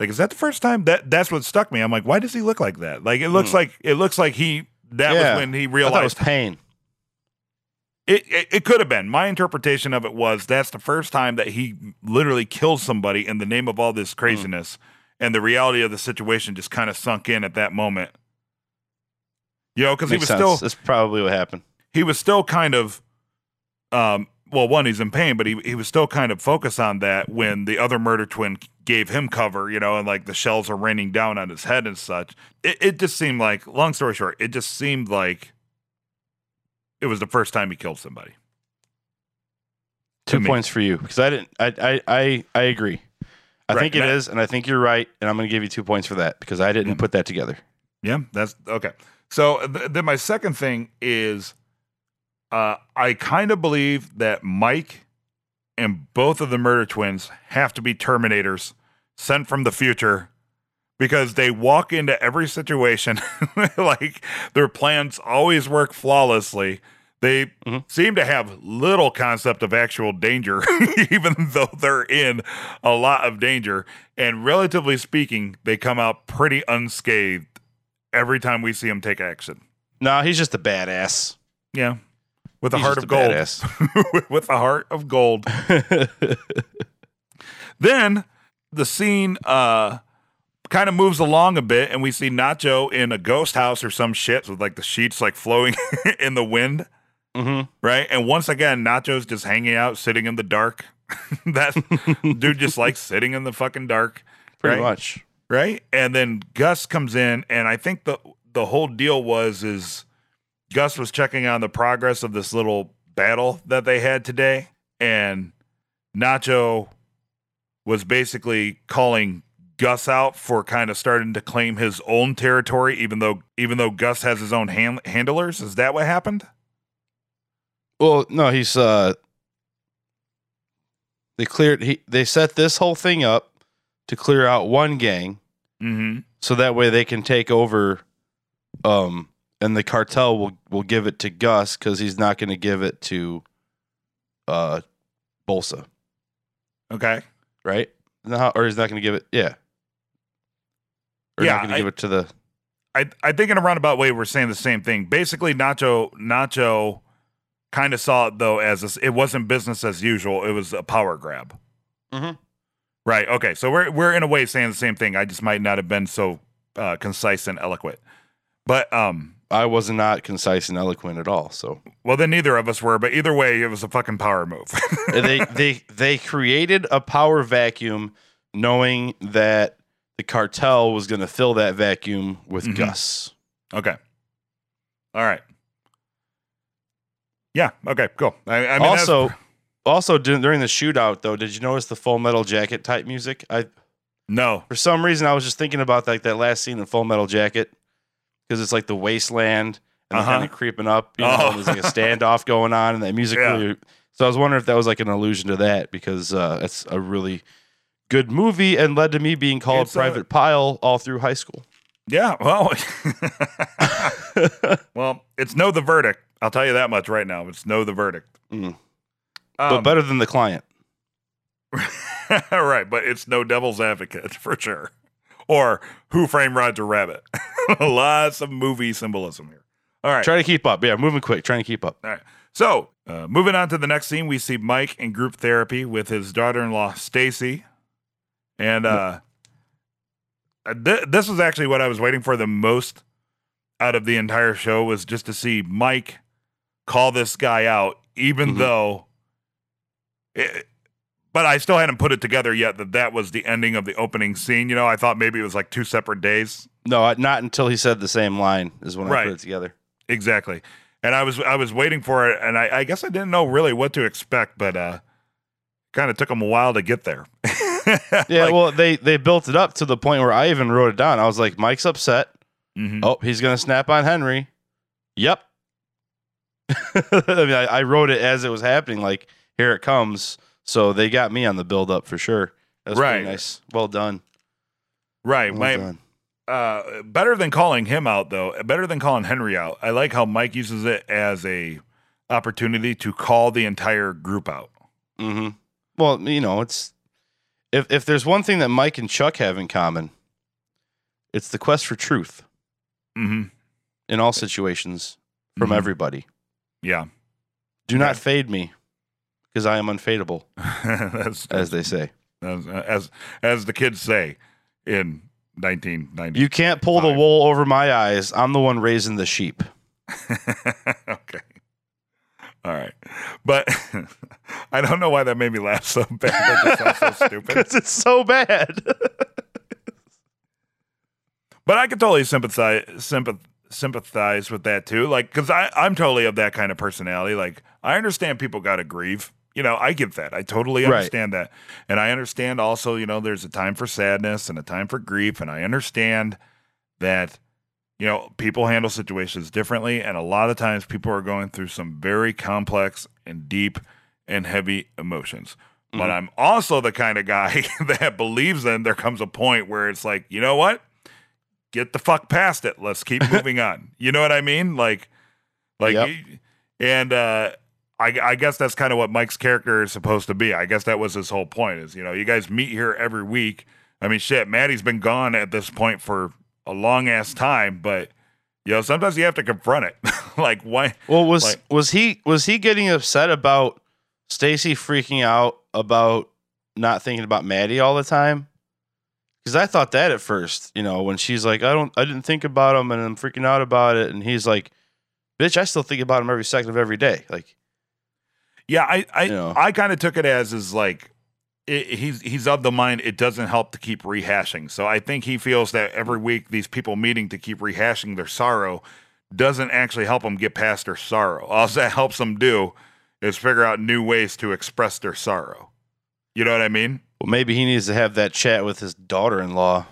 Like, is that the first time? That that's what stuck me. I'm like, why does he look like that? Like it looks Mm. like it looks like he that Yeah. was when he I it was realized pain. It, it it could have been. My interpretation of it was that's the first time that he literally kills somebody in the name of all this craziness, and the reality of the situation just kind of sunk in at that moment. You know, because he was sense. still That's probably what happened. he was still kind of um well one he's in pain but he, he was still kind of focused on that when the other murder twin gave him cover you know and like the shells are raining down on his head and such it, it just seemed like long story short it just seemed like it was the first time he killed somebody Two me. points for you because I didn't. I I I, I agree. I Right, think it and I- is, and I think you're right, and I'm going to give you two points for that because I didn't Yeah. put that together. yeah that's okay so th- then my second thing is uh i kind of believe that mike and both of the murder twins have to be terminators sent from the future because they walk into every situation like their plans always work flawlessly. They Mhm. seem to have little concept of actual danger even though they're in a lot of danger. And relatively speaking they come out pretty unscathed every time we see him take action No, he's just a badass. yeah with a He's heart of gold with a heart of gold Then the scene uh kind of moves along a bit and we see Nacho in a ghost house or some shit with like the sheets like flowing in the wind, hmm right? And once again, Nacho's just hanging out, sitting in the dark. that dude just likes sitting in the fucking dark, Pretty right? much. Right? And then Gus comes in, and I think the the whole deal was is Gus was checking on the progress of this little battle that they had today, and Nacho was basically calling Gus out for kind of starting to claim his own territory, even though even though Gus has his own hand, handlers. Is that what happened? Well, no, he's uh they cleared he they set this whole thing up to clear out one gang Mm-hmm. so that way they can take over um and the cartel will will give it to Gus cuz he's not going to give it to uh Bolsa, Okay. right? No, or he's not going to give it yeah. Or Yeah, not going to give it to the I I think in a roundabout way we're saying the same thing. Basically, Nacho Nacho kind of saw it though as a s it wasn't business as usual. It was a power grab. Mhm. Right. Okay. So we're we're in a way saying the same thing. I just might not have been so uh, concise and eloquent. But um, I was not concise and eloquent at all, so well then neither of us were. But either way, it was a fucking power move. they they they created a power vacuum knowing that the cartel was going to fill that vacuum with Mhm. Gus. okay. All right. Yeah. Okay. Cool. I, I mean, also, also during the shootout though, did you notice the Full Metal Jacket type music? I no. for some reason I was just thinking about like that last scene in Full Metal Jacket because it's like the wasteland and Uh-huh. kind of creeping up. You know, Oh. there's like a standoff going on, and that music. Yeah. Really, so I was wondering if that was like an allusion to that because uh, it's a really good movie and led to me being called It's a- Private Pile all through high school. Yeah. Well. well, it's no the verdict. I'll tell you that much right now. It's no the verdict. Mm. Um, but better than the client. right, but it's no devil's advocate for sure. Or Who Framed Roger Rabbit. Lots of movie symbolism here. All right. Try to keep up. Yeah, moving quick. Trying to keep up. All right. So, uh, moving on to the next scene, we see Mike in group therapy with his daughter-in-law Stacey, and uh, uh, th- this was actually what I was waiting for the most out of the entire show was just to see Mike call this guy out, even Mhm. though. It, but I still hadn't put it together yet that that was the ending of the opening scene. You know, I thought maybe it was like two separate days. No, not until he said the same line is when I put it together. Exactly. And I was I was waiting for it, and I, I guess I didn't know really what to expect, but uh, kind of took them a while to get there. Yeah, Like- well, they they built it up to the point where I even wrote it down. I was like, Mike's upset. Mhm. Oh, he's gonna snap on Henry. Yep. I mean, I, I wrote it as it was happening. Like, here it comes. So they got me on the build up for sure. That's Right. pretty nice. Well done. right. Well My, done. uh, better than calling him out, though. Better than calling Henry out. I like how Mike uses it as a opportunity to call the entire group out. hmm Well, you know, it's if if there's one thing that Mike and Chuck have in common, it's the quest for truth Mm-hmm. in all situations from Mhm. everybody. Yeah. Do not fade me, because I am unfadable, that's, as they say. as, as as the kids say in 1990. You can't pull the wool over my eyes. I'm the one raising the sheep. okay. All right. But I don't know why that made me laugh so bad. That just sounds so stupid. Because it's so bad. But I could totally sympathize sympath, sympathize with that too. Like, because I'm totally of that kind of personality. Like, I understand people got to grieve. You know, I get that. I totally Right. understand that. And I understand also, you know, there's a time for sadness and a time for grief. And I understand that, you know, people handle situations differently. And a lot of times people are going through some very complex and deep and heavy emotions. But Mhm. I'm also the kind of guy that believes in there comes a point where it's like, you know what? Get the fuck past it. Let's keep moving on. You know what I mean? Like, like, Yep. and uh, I, I guess that's kind of what Mike's character is supposed to be. I guess that was his whole point. Is you know, you guys meet here every week. I mean, shit, Matty's been gone at this point for a long ass time, but you know, sometimes you have to confront it. like, why? Well, was Like- was he was he getting upset about Stacey freaking out about not thinking about Matty all the time? Because I thought that at first, you know, when she's like, "I don't, I didn't think about him, and I'm freaking out about it," and he's like, "Bitch, I still think about him every second of every day." Like, Yeah, I I. I kind of took it as is like it, he's he's of the mind it doesn't help to keep rehashing. So I think he feels that every week these people meeting to keep rehashing their sorrow doesn't actually help them get past their sorrow. All that helps them do is figure out new ways to express their sorrow. You know what I mean? well, maybe he needs to have that chat with his daughter-in-law.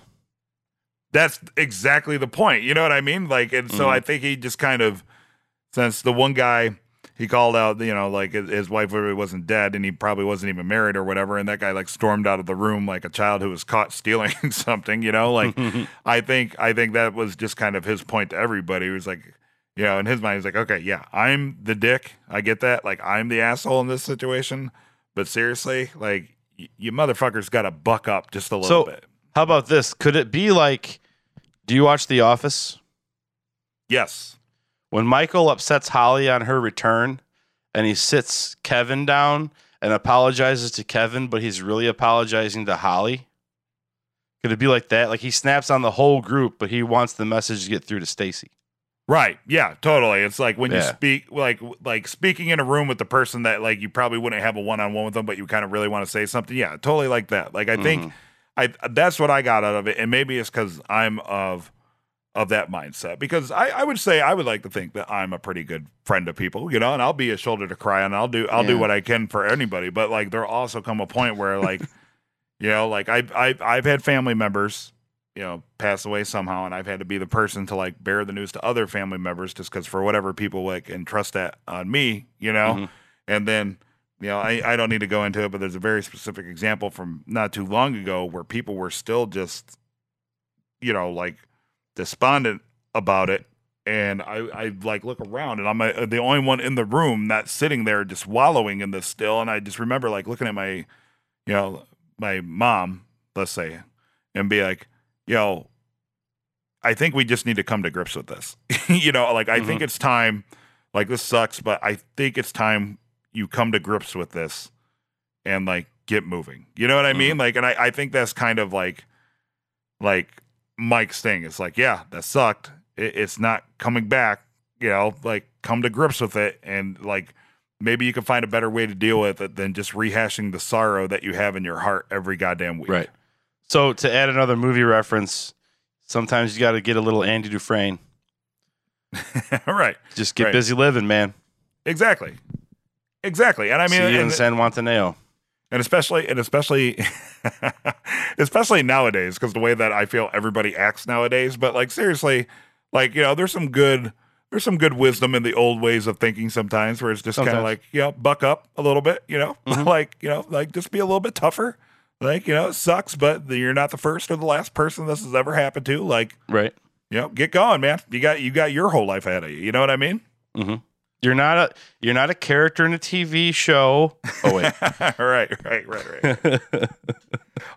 That's exactly the point. You know what I mean? Like, and so Mhm. I think he just kind of, since the one guy he called out, you know, like his, wife wasn't dead and he probably wasn't even married or whatever, and that guy like stormed out of the room like a child who was caught stealing something. You know, like I think I think that was just kind of his point to everybody. He was like, you know, in his mind, he's like, okay, yeah, I'm the dick. I get that. Like, I'm the asshole in this situation. But seriously, like, y- you motherfuckers got to buck up just a little So- bit. How about this? Could it be like? Do you watch The Office? Yes. When Michael upsets Holly on her return and he sits Kevin down and apologizes to Kevin, but he's really apologizing to Holly? Could it be like that? Like he snaps on the whole group, but he wants the message to get through to Stacey. Right. Yeah, totally. It's like when you speak like like speaking in a room with the person that like you probably wouldn't have a one-on-one with them but you kind of really want to say something. Yeah, totally like that. Like I think Mhm. I that's what I got out of it and maybe it's cuz I'm of of that mindset because I, I would say I would like to think that I'm a pretty good friend of people, you know, and I'll be a shoulder to cry on. I'll do I'll do what I can for anybody, but like there'll also come a point where like you know, like I I I've had family members you know, pass away somehow, and I've had to be the person to like bear the news to other family members just because for whatever people like entrust that on me, you know, Mhm. and then you know I, I don't need to go into it, but there's a very specific example from not too long ago where people were still just you know like despondent about it. And I, I like look around and I'm uh the only one in the room that's sitting there just wallowing in this still. And I just remember like looking at my, you know, my mom, let's say, and be like, yo, I think we just need to come to grips with this. you know, like I think it's time, like this sucks, but I think it's time you come to grips with this and like get moving. You know what I mean? Like, and I, I think that's kind of like, like Mike's thing. It's like, yeah, that sucked. It, it's not coming back. You know, like come to grips with it and like maybe you can find a better way to deal with it than just rehashing the sorrow that you have in your heart every goddamn week. Right. So to add another movie reference, sometimes you got to get a little Andy Dufresne. right. Just get Right. busy living, man. Exactly. Exactly. And I mean, See you in and, Zihuatanejo. and especially, and especially, especially nowadays, because the way that I feel everybody acts nowadays. But like seriously, like you know, there's some good, there's some good wisdom in the old ways of thinking sometimes, where it's just kind of like you know, buck up a little bit, you know, Mhm. like you know, like just be a little bit tougher. Like you know, it sucks, but you're not the first or the last person this has ever happened to. Like Right. you know, get going, man. You got you got your whole life ahead of you. You know what I mean? You're not a you're not a character in a TV show. Oh wait. right, right, right, right.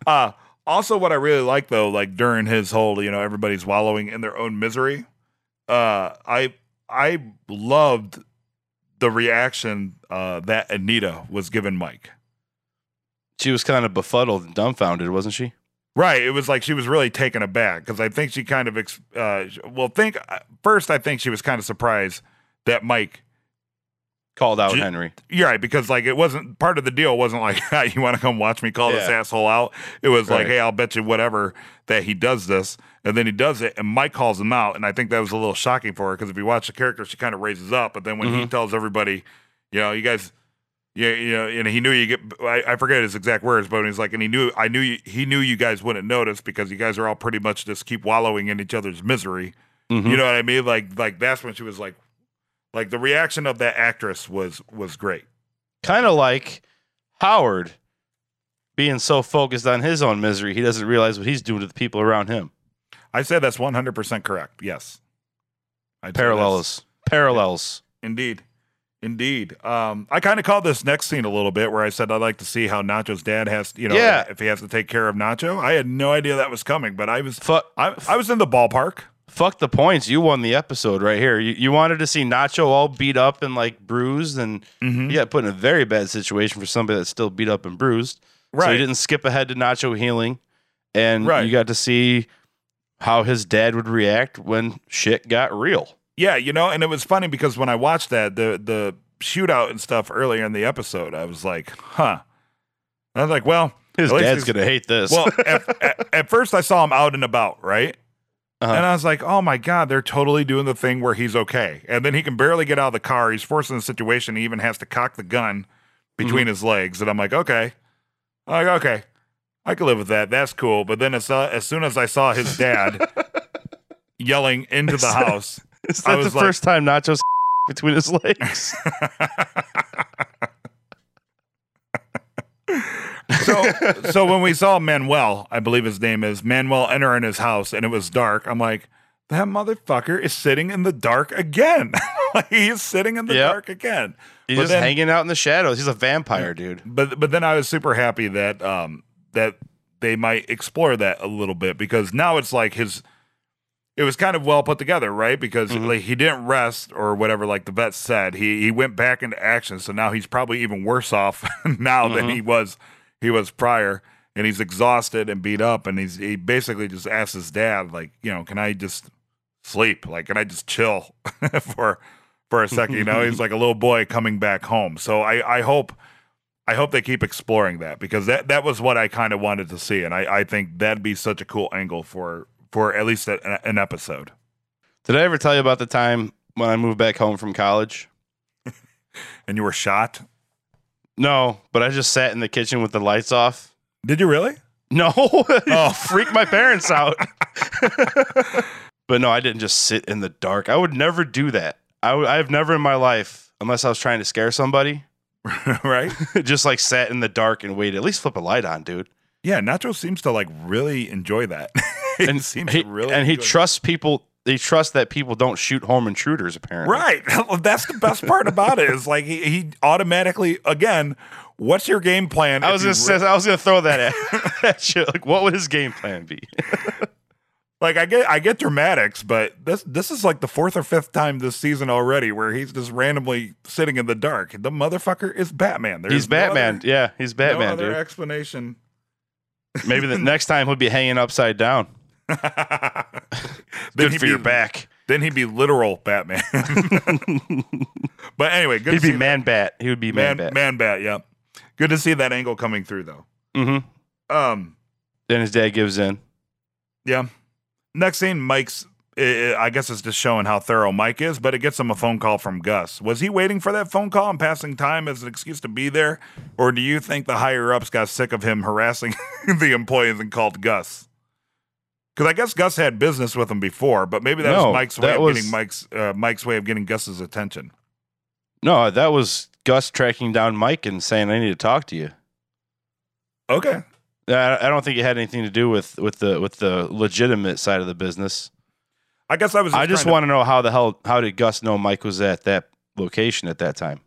Uh also what I really like though, like during his whole, you know, everybody's wallowing in their own misery. Uh I I loved the reaction uh, that Anita was giving Mike. She was kind of befuddled and dumbfounded, wasn't she? Right. It was like she was really taken aback because I think she kind of, ex- uh, well, think first, I think she was kind of surprised that Mike, Called out She- Henry. you're right, because like it wasn't part of the deal, wasn't like, "Hey, you want to come watch me call this asshole out? It was like, hey, I'll bet you whatever that he does this. And then he does it, and Mike calls him out. And I think that was a little shocking for her because if you watch the character, she kind of raises up. But then when he Mhm. tells everybody, you know, you guys, yeah, you know, and he knew you get, I, I forget his exact words, but he's like, and he knew, I knew, you, he knew you guys wouldn't notice because you guys are all pretty much just keep wallowing in each other's misery. Mhm. You know what I mean? Like, like that's when she was like, like the reaction of that actress was was great. kind of like Howard being so focused on his own misery, he doesn't realize what he's doing to the people around him. I said that's one hundred percent correct. Yes, I'd Parallels. Parallels. Indeed, indeed. Um, I kind of called this next scene a little bit where I said I'd like to see how Nacho's dad has, you know, Yeah. if he has to take care of Nacho. I had no idea that was coming, but I was, I, I was in the ballpark. Fuck the points. You won the episode right here. You, you wanted to see Nacho all beat up and like bruised, and Mhm. you got put in a very bad situation for somebody that's still beat up and bruised. So you didn't skip ahead to Nacho healing, and Right. you got to see how his dad would react when shit got real. Yeah, you know, and it was funny because when I watched that, the the shootout and stuff earlier in the episode, I was like, huh. I was like, well, His dad's gonna hate this. well, at, at, at first I saw him out and about, right? Uh-huh. And I was like, oh my God, they're totally doing the thing where he's okay. And then he can barely get out of the car. He's forced in a situation. He even has to cock the gun between Mm-hmm. his legs. And I'm like, okay. I'm like, okay. I can live with that. That's cool. But then as, uh, as soon as I saw his dad yelling into the house, Is I that the like- first time Nacho's between his legs? so so when we saw Manuel, I believe his name is Manuel, enter in his house and it was dark. I'm like, that motherfucker is sitting in the dark again. like he is sitting in the Yep. dark again. He's But just then- hanging out in the shadows. He's a vampire, dude. But but then I was super happy that um that they might explore that a little bit because now it's like his it was kind of well put together, right? Because Mhm. like he didn't rest or whatever, like the vet said. He he went back into action, so now he's probably even worse off now than Mhm. he was he was prior. And he's exhausted and beat up, and he's he basically just asks his dad, like, you know, can I just sleep? Like, can I just chill for for a second? You know, he's like a little boy coming back home. So I I hope I hope they keep exploring that because that that was what I kind of wanted to see, and I I think that'd be such a cool angle for for at least a, an episode. Did I ever tell you about the time when I moved back home from college? And you were shot. No, but I just sat in the kitchen with the lights off. Did you really? No, Oh. freak my parents out. but no, I didn't just sit in the dark. I would never do that. I would, I've never in my life, unless I was trying to scare somebody, right? just like sat in the dark and waited. At least flip a light on, dude. Yeah, Nacho seems to like really enjoy that. And seems he, to really and he trusts people. He trust that people don't shoot home intruders. Apparently, Right. That's the best part about it is like he, he automatically again. What's your game plan? I was gonna say, I was gonna throw that at, at you. Like, what would his game plan be? Like I get I get dramatics, but this this is like the fourth or fifth time this season already where he's just randomly sitting in the dark. The motherfucker is Batman. There's he's no Batman. other- yeah, he's batman no other dude. explanation. Maybe the next time he'll be hanging upside down. Then Good he'd for be, your back. Then he'd be literal Batman. but anyway, good He'd be man bat. He would be man, man bat. man bat. Yeah, good to see that angle coming through though. Mm-hmm. Um, Then his dad gives in. yeah. Next scene, Mike's. i- I guess it's just showing how thorough Mike is, but it gets him a phone call from Gus. Was he waiting for that phone call and passing time as an excuse to be there, or do you think the higher ups got sick of him harassing the employees and called Gus? Because I guess Gus had business with him before, but maybe that No, was Mike's way of was- getting Mike's uh, Mike's way of getting Gus's attention. No, that was Gus tracking down Mike and saying, "I need to talk to you." Okay, I I don't think it had anything to do with with the with the legitimate side of the business. I guess I was. I just want to know how the hell how did Gus know Mike was at that location at that time?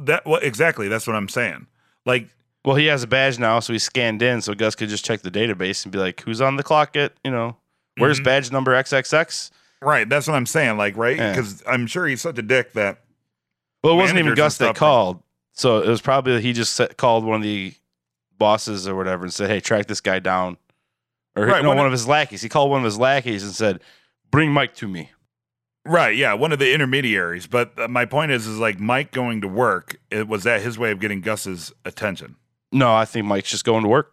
that. Well, exactly. That's what I'm saying. Like Well, he has a badge now, so he's scanned in, so Gus could just check the database and be like, "Who's on the clock at you know, where's Mhm. badge number XXX?" Right, that's what I'm saying. Like, right? Yeah. Because I'm sure he's such a dick that Well, it wasn't even Gus that called. So it was probably he just sa- called one of the bosses or whatever and said, "Hey, track this guy down." Or Right, no, one it- of his lackeys. He called one of his lackeys and said, "Bring Mike to me." Right, yeah, one of the intermediaries. But uh, my point is, is like Mike going to work. It was that his way of getting Gus's attention. No, I think Mike's just going to work,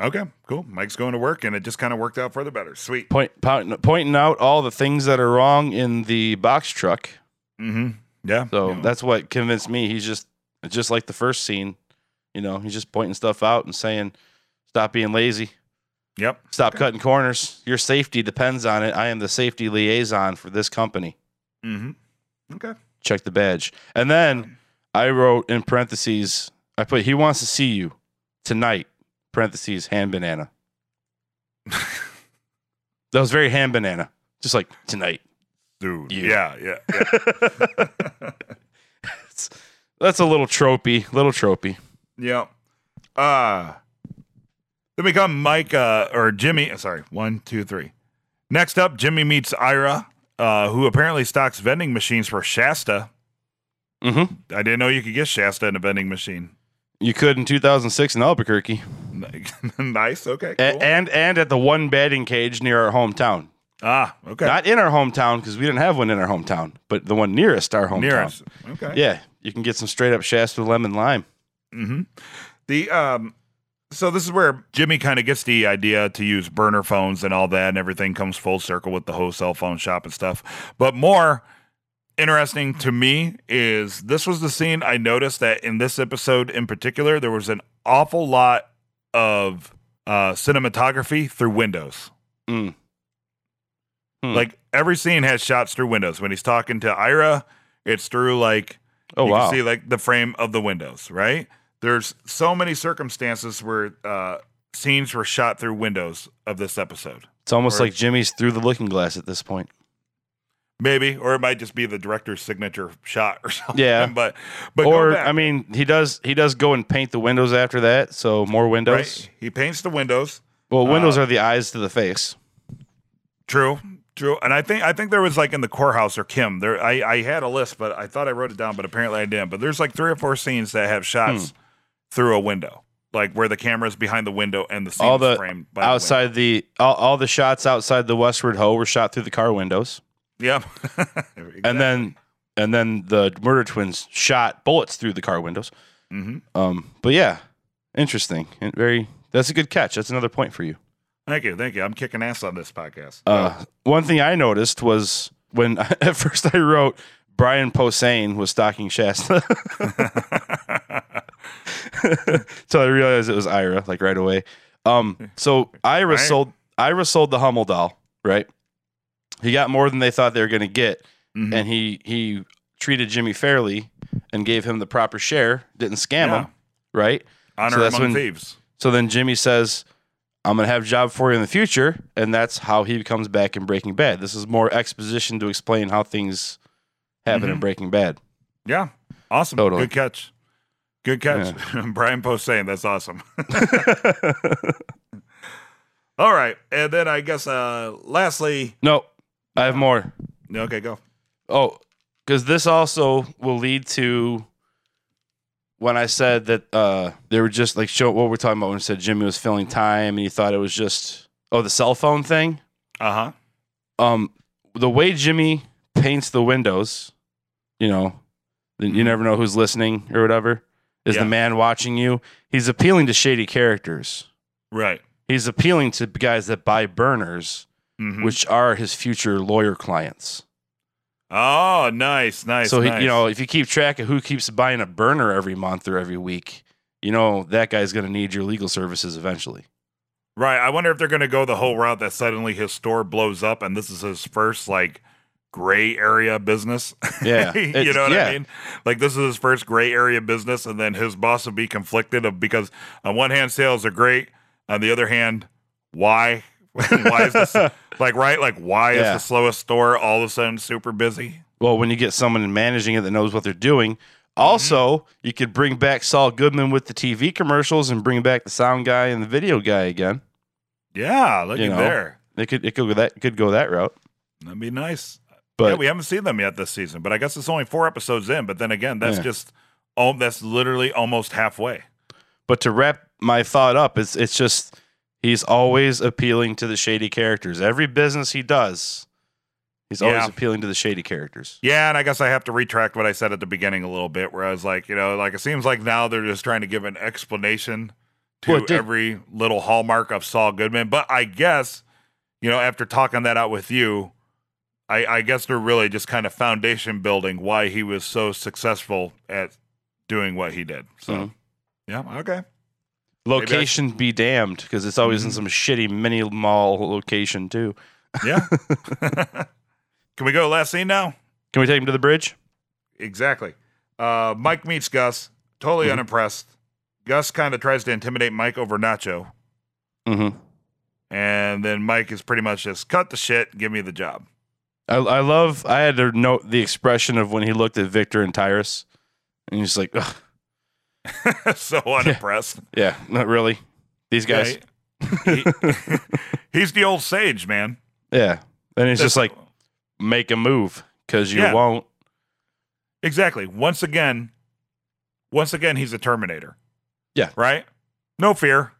Okay, cool. Mike's going to work, and it just kind of worked out for the better. Sweet. point, point, pointing out all the things that are wrong in the box truck. Mm-hmm. Yeah. So that's what convinced me. He's just just like the first scene. You know, he's just pointing stuff out and saying, "Stop being lazy." Yep. Stop Okay. cutting corners. Your safety depends on it. I am the safety liaison for this company. Mm-hmm. Okay. Check the badge. And then I wrote in parentheses, I put, he wants to see you tonight, parentheses, hand banana. that was very hand banana. Just like tonight. Dude. You. Yeah. Yeah. yeah. That's a little tropey, little tropey. Yep. Uh then we come Mike uh or Jimmy uh, sorry, one, two, three. Next up, Jimmy meets Ira, uh, who apparently stocks vending machines for Shasta. Mm-hmm. I didn't know you could get Shasta in a vending machine. You could in 2006 in Albuquerque. nice. Okay. A- and and at the one batting cage near our hometown. ah, okay. Not in our hometown because we didn't have one in our hometown, but the one nearest our hometown. Near us. Okay. Yeah, you can get some straight up Shasta lemon lime. hmm The um, so this is where Jimmy kind of gets the idea to use burner phones and all that, and everything comes full circle with the whole cell phone shop and stuff. But more interesting to me is this was the scene I noticed that in this episode in particular, there was an awful lot of uh, cinematography through windows. Mm. Hmm. Like every scene has shots through windows. When he's talking to Ira, it's through like Oh you wow. can see like the frame of the windows, right? There's so many circumstances where uh, scenes were shot through windows of this episode. it's almost or- like Jimmy's through the looking glass at this point. Maybe, or it might just be the director's signature shot or something. Yeah. but but or I mean, he does he does go and paint the windows after that, so more windows. right? He paints the windows. Well, windows Uh, are the eyes to the face. True, true. And I think I think there was like in the courthouse or Kim. There, I I had a list, but I thought I wrote it down, but apparently I didn't. But there's like three or four scenes that have shots Hmm. through a window, like where the camera's behind the window and the scene All is the framed by outside the all, all the shots outside the westward ho were shot through the car windows, Yep. and then and then the murder twins shot bullets through the car windows. hmm Um, but yeah, interesting and very. That's a good catch. That's another point for you. Thank you, thank you. I'm kicking ass on this podcast. Uh, one thing I noticed was when at first I wrote Brian Posehn was stalking Shasta, so I realized it was Ira like right away. Um, so Ira Right. sold Ira sold the Hummel doll, right? He got more than they thought they were going to get, Mhm. and he he treated Jimmy fairly and gave him the proper share. Didn't scam Yeah. him, right? Honor so that's among when- thieves. So then Jimmy says, I'm going to have a job for you in the future. And that's how he comes back in Breaking Bad. This is more exposition to explain how things happen in Mhm. Breaking Bad. Yeah, awesome. Totally. Good catch. Good catch, Brian Posehn saying that's awesome. All right, and then I guess uh lastly, no, I have more. okay, go. Oh, because this also will lead to when I said that uh, they were just like show what we're talking about when I said Jimmy was filling time and he thought it was just oh the cell phone thing. Uh huh. um the way Jimmy paints the windows, you know, you never know who's listening or whatever. Is Yeah. the man watching you? He's appealing to shady characters. Right. He's appealing to guys that buy burners, Mhm. which are his future lawyer clients. Oh, nice, nice. so he, nice. you know, if you keep track of who keeps buying a burner every month or every week, you know that guy's going to need your legal services eventually. right. I wonder if they're gonna go the whole route that suddenly his store blows up and this is his first like gray area business. Yeah, you know what yeah. I mean? Like this is his first gray area business, and then his boss would be conflicted of because on one hand sales are great, on the other hand, why? why is this like right? Like why Yeah. is the slowest store all of a sudden super busy? Well, when you get someone managing it that knows what they're doing. Also, mm-hmm. you could bring back Saul Goodman with the TV commercials and bring back the sound guy and the video guy again. Yeah, look You at there. It could it could go that could go that route. That'd be nice. But yeah, we haven't seen them yet this season, but I guess it's only four episodes in. But then again, that's Yeah. just oh, that's literally almost halfway. But to wrap my thought up, it's it's just he's always appealing to the shady characters. Every business he does, he's always Yeah. appealing to the shady characters. Yeah, and I guess I have to retract what I said at the beginning a little bit, where I was like, you know, like it seems like now they're just trying to give an explanation to Well, did- every little hallmark of Saul Goodman. But I guess, you know, after talking that out with you, I, I guess they're really just kind of foundation building why he was so successful at doing what he did. So, Mhm. yeah, okay. Location be damned, because it's always in Mhm. some shitty mini mall location too. Yeah. Can we go last scene now? Can we take him to the bridge? Exactly. Uh, Mike meets Gus, totally Mhm. unimpressed. Gus kind of tries to intimidate Mike over Nacho, Mm-hmm. and then Mike is pretty much just cut the shit, give me the job. I, I love. I had to note the expression of when he looked at Victor and Tyrus, and he's like, Ugh, so unimpressed. "Yeah, not really. These guys, Yeah, he- he's the old sage, man. yeah." And he's just like, "Make a move, because you Yeah. won't." exactly. Once again, once again, he's a Terminator. Yeah. Right. No fear.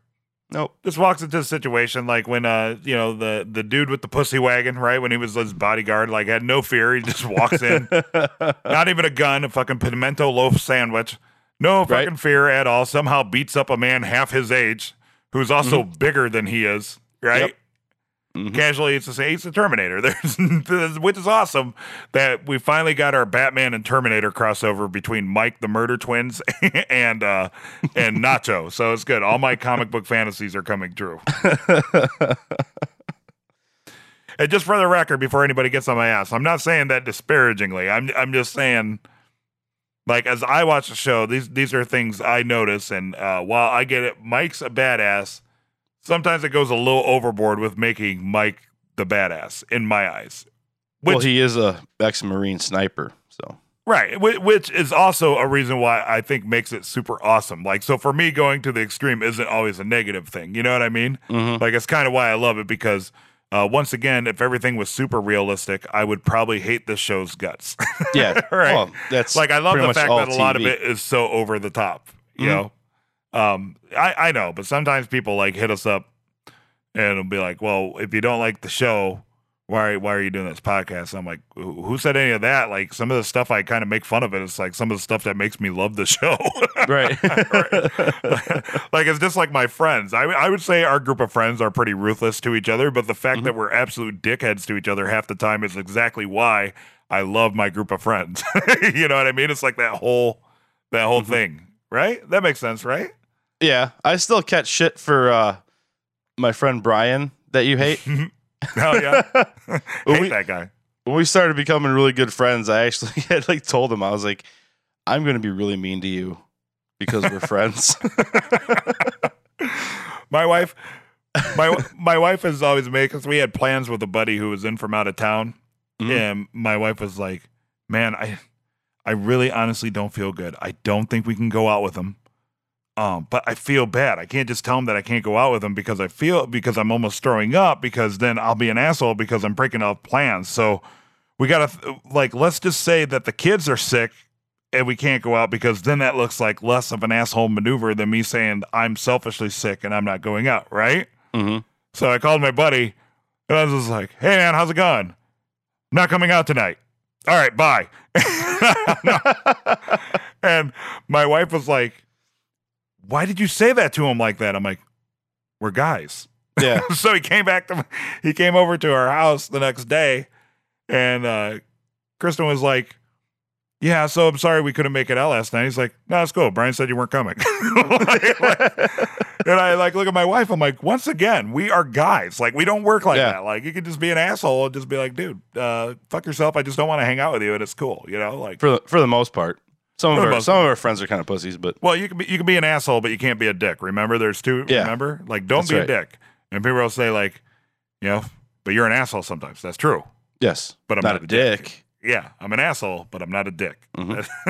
Nope. just walks into the situation like when uh you know the the dude with the pussy wagon right when he was his bodyguard like had no fear he just walks in not even a gun a fucking pimento loaf sandwich no Right. fucking fear at all somehow beats up a man half his age who's also bigger than he is right Mm-hmm. Yep. Mhm. casually it's the same it's the terminator there's which is awesome that we finally got our batman and terminator crossover between mike the murder twins and uh and nacho so it's good all my comic book fantasies are coming true and just for the record before anybody gets on my ass i'm not saying that disparagingly i'm i'm just saying like as i watch the show these these are things i notice and uh while i get it mike's a badass sometimes it goes a little overboard with making Mike the badass in my eyes. Which, well, he is a ex-marine sniper, so right, which is also a reason why I think makes it super awesome. Like, so for me, going to the extreme isn't always a negative thing. You know what I mean? Mhm. Like, it's kind of why I love it because, uh, once again, if everything was super realistic, I would probably hate this show's guts. yeah, Right. Well, that's like I love the fact that a lot of it is so over the top. You Mhm. know, um, I I know, but sometimes people like hit us up and it'll be like, "Well, if you don't like the show, why why are you doing this podcast?" I'm like, "Who said any of that?" Like some of the stuff I kind of make fun of it. It's like some of the stuff that makes me love the show. right. like it's just like my friends. I I would say our group of friends are pretty ruthless to each other, but the fact Mhm. that we're absolute dickheads to each other half the time is exactly why I love my group of friends. you know what I mean? It's like that whole that whole Mhm. thing, right? That makes sense, right? yeah, I still catch shit for uh, my friend Brian that you hate. Oh yeah, hate we- that guy. when we started becoming really good friends, I actually had like told him I was like, I'm going to be really mean to you because we're friends. my wife, my my wife has always made because we had plans with a buddy who was in from out of town, Mhm. and my wife was like, "Man, I, I really honestly don't feel good. I don't think we can go out with him." Um, but I feel bad. I can't just tell him that I can't go out with him because I feel because I'm almost throwing up because then I'll be an asshole because I'm breaking up plans. So we gotta like let's just say that the kids are sick and we can't go out because then that looks like less of an asshole maneuver than me saying I'm selfishly sick and I'm not going out, right? hmm So I called my buddy and I was just like, hey man, how's it going? I'm not coming out tonight. All right, bye. and my wife was like, why did you say that to him like that? I'm like, we're guys. yeah. so he came back to he came over to our house the next day and uh Kristen was like, Yeah, so I'm sorry we couldn't make it out last night. He's like, No, it's cool. Brian said you weren't coming. Like- like- and I like look at my wife, I'm like, once again, we are guys. Like we don't work like Yeah. that. Like you could just be an asshole and just be like, dude, uh, fuck yourself. I just don't want to hang out with you and it's cool, you know? Like for the, for the most part. Some of our some of our friends are kind of pussies, but Well, you can be you can be an asshole, but you can't be a dick. Remember, there's two. Yeah. Remember, like don't That's be a dick. And people will say like, you know, but you're an asshole sometimes. That's true. yes, But I'm not, a dick. Yeah, I'm an asshole, but I'm not a dick. Mhm.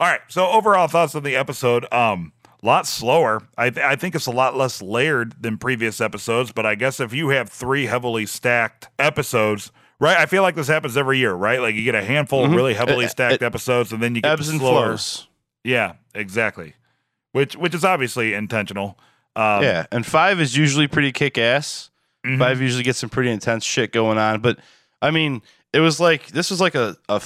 All right. So overall thoughts on the episode. Um, lot slower. I th- I think it's a lot less layered than previous episodes. But I guess if you have three heavily stacked episodes right? I feel like this happens every year, right? Like you get a handful of Mhm. really heavily stacked it episodes, and then you get Ebbs the and flows. Yeah, exactly. Which which is obviously intentional. Um, yeah, and five is usually pretty kick ass. mhm. Five usually gets some pretty intense shit going on. But I mean, it was like this was like a, a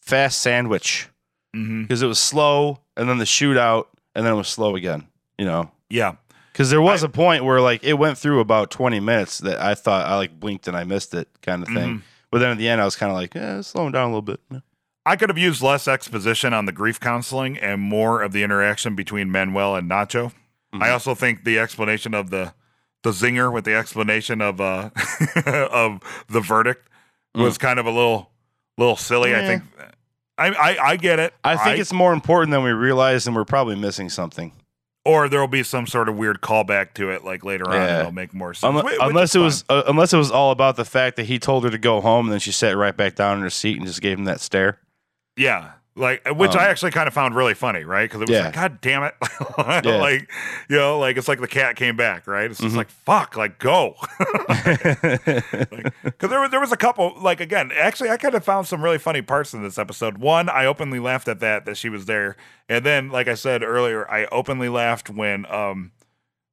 fast sandwich because it was slow and then the shootout and then it was slow again. You know, Yeah. because there was a point where like it went through about twenty minutes that I thought I like blinked and I missed it kind of thing. Mhm. But then at the end, I was kind of like, eh, slowing down a little bit. Yeah. I could have used less exposition on the grief counseling and more of the interaction between Manuel and Nacho. Mhm. I also think the explanation of the the zinger with the explanation of uh of the verdict was kind of a little little silly. I think I, I I get it. I think it's more important than we realize, and we're probably missing something. Or there will be some sort of weird callback to it like later on and Yeah. it'll make more sense. Which unless it was, uh, unless it was all about the fact that he told her to go home, and then she sat right back down in her seat and just gave him that stare. Yeah. Like, which Um, I actually kind of found really funny, right? Because it was Yeah. like, God damn it. Yeah. Like, you know, like it's like the cat came back, right? It's just Mhm. like, fuck, like, go. Because there was, there was a couple, like, again, actually, I kind of found some really funny parts in this episode. One, I openly laughed at that, that she was there. And then, like I said earlier, I openly laughed when um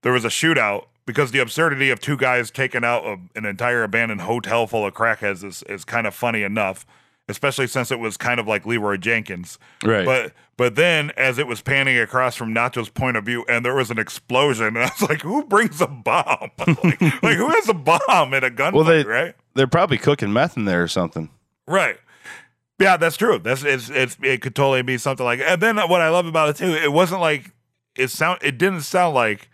there was a shootout because the absurdity of two guys taking out a, an entire abandoned hotel full of crackheads is, is kind of funny enough, especially since it was kind of like Leeroy Jenkins. right. But but then as it was panning across from Nacho's point of view, and there was an explosion, and I was like, "Who brings a bomb? like, like, who has a bomb at a gunfight? Well, they- right? They're probably cooking meth in there or something. Right. Yeah, that's true. That's it's, it's it could totally be something like. And then what I love about it too, it wasn't like it sound. It didn't sound like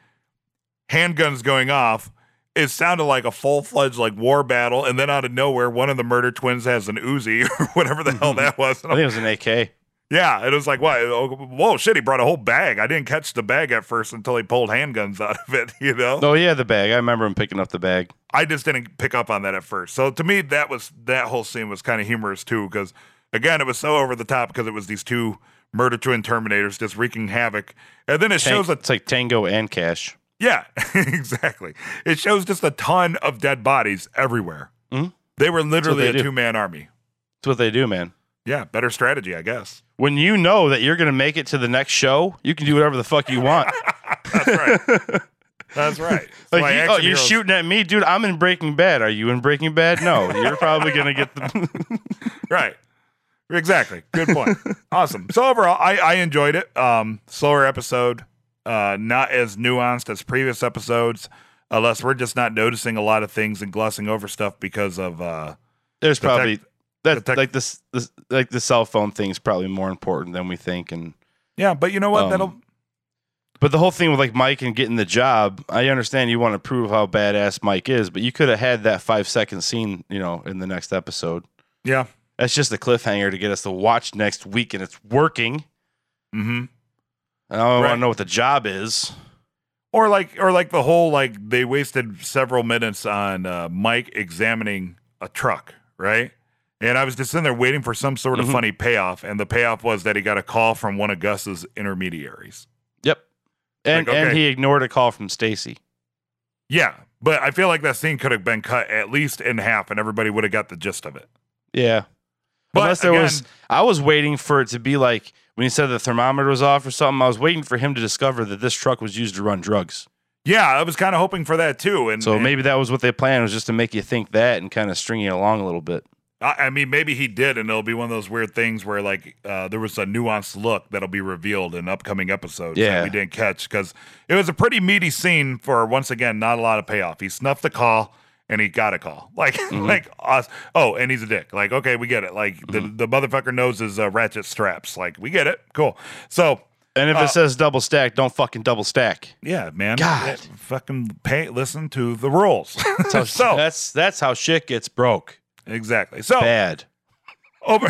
handguns going off. It sounded like a full fledged like war battle, and then out of nowhere, one of the murder twins has an Uzi or whatever the hell mm-hmm. that was. I think it was an AK. yeah, it was like, what? Oh, Whoa, shit! He brought a whole bag. I didn't catch the bag at first until he pulled handguns out of it. You know, Oh yeah, the bag. I remember him picking up the bag. I just didn't pick up on that at first. So to me, that was that whole scene was kind of humorous too, because again, it was so over the top because it was these two murder twin Terminators just wreaking havoc, and then it Tank- shows a it's like Tango and Cash. Yeah, exactly. It shows just a ton of dead bodies everywhere. Mhm. They were literally they a two man army. That's what they do, man. Yeah, better strategy, I guess. When you know that you're gonna make it to the next show, you can do whatever the fuck you want. That's right. That's right. That's Like, you, oh, you're shooting at me, dude. I'm in Breaking Bad. Are you in Breaking Bad? No, you're probably gonna get the. Right. Exactly. Good point. awesome. So overall, I, I enjoyed it. Um, slower episode, uh, not as nuanced as previous episodes, unless we're just not noticing a lot of things and glossing over stuff because of uh, There's The tech- probably that the tech- like this, this like the cell phone thing is probably more important than we think, and yeah. But you know what? Um, That'll But the whole thing with like Mike and getting the job, I understand you want to prove how badass Mike is, but you could have had that five second scene, you know, in the next episode. yeah. That's just a cliffhanger to get us to watch next week, and it's working. Mm-hmm. I want Right. to know what the job is. Or like, or like the whole like they wasted several minutes on uh, Mike examining a truck, right? And I was just in there waiting for some sort of Mhm. funny payoff, and the payoff was that he got a call from one of Gus's intermediaries. Yep. And Like, and okay. he ignored a call from Stacey. Yeah, but I feel like that scene could have been cut at least in half, and everybody would have got the gist of it. Yeah. But Unless there again- was, I was waiting for it to be like when he said the thermometer was off or something. I was waiting for him to discover that this truck was used to run drugs. Yeah, I was kind of hoping for that too. And So and maybe that was what they planned was just to make you think that and kind of string you along a little bit. I, I mean, maybe he did, and it'll be one of those weird things where like uh, there was a nuanced look that'll be revealed in upcoming episodes that Yeah. we didn't catch because it was a pretty meaty scene for once again not a lot of payoff. He snuffed the call. And he got a call, like, Mm-hmm. like us. Oh, and he's a dick. Like, okay, we get it. Like, Mm-hmm. the, the motherfucker knows his uh, ratchet straps. Like, we get it. Cool. So, And if Uh, it says double stack, don't fucking double stack. Yeah, man. God. Yeah, fucking pay. Listen to the rules. So so that's that's how shit gets broke. exactly. So Bad. over.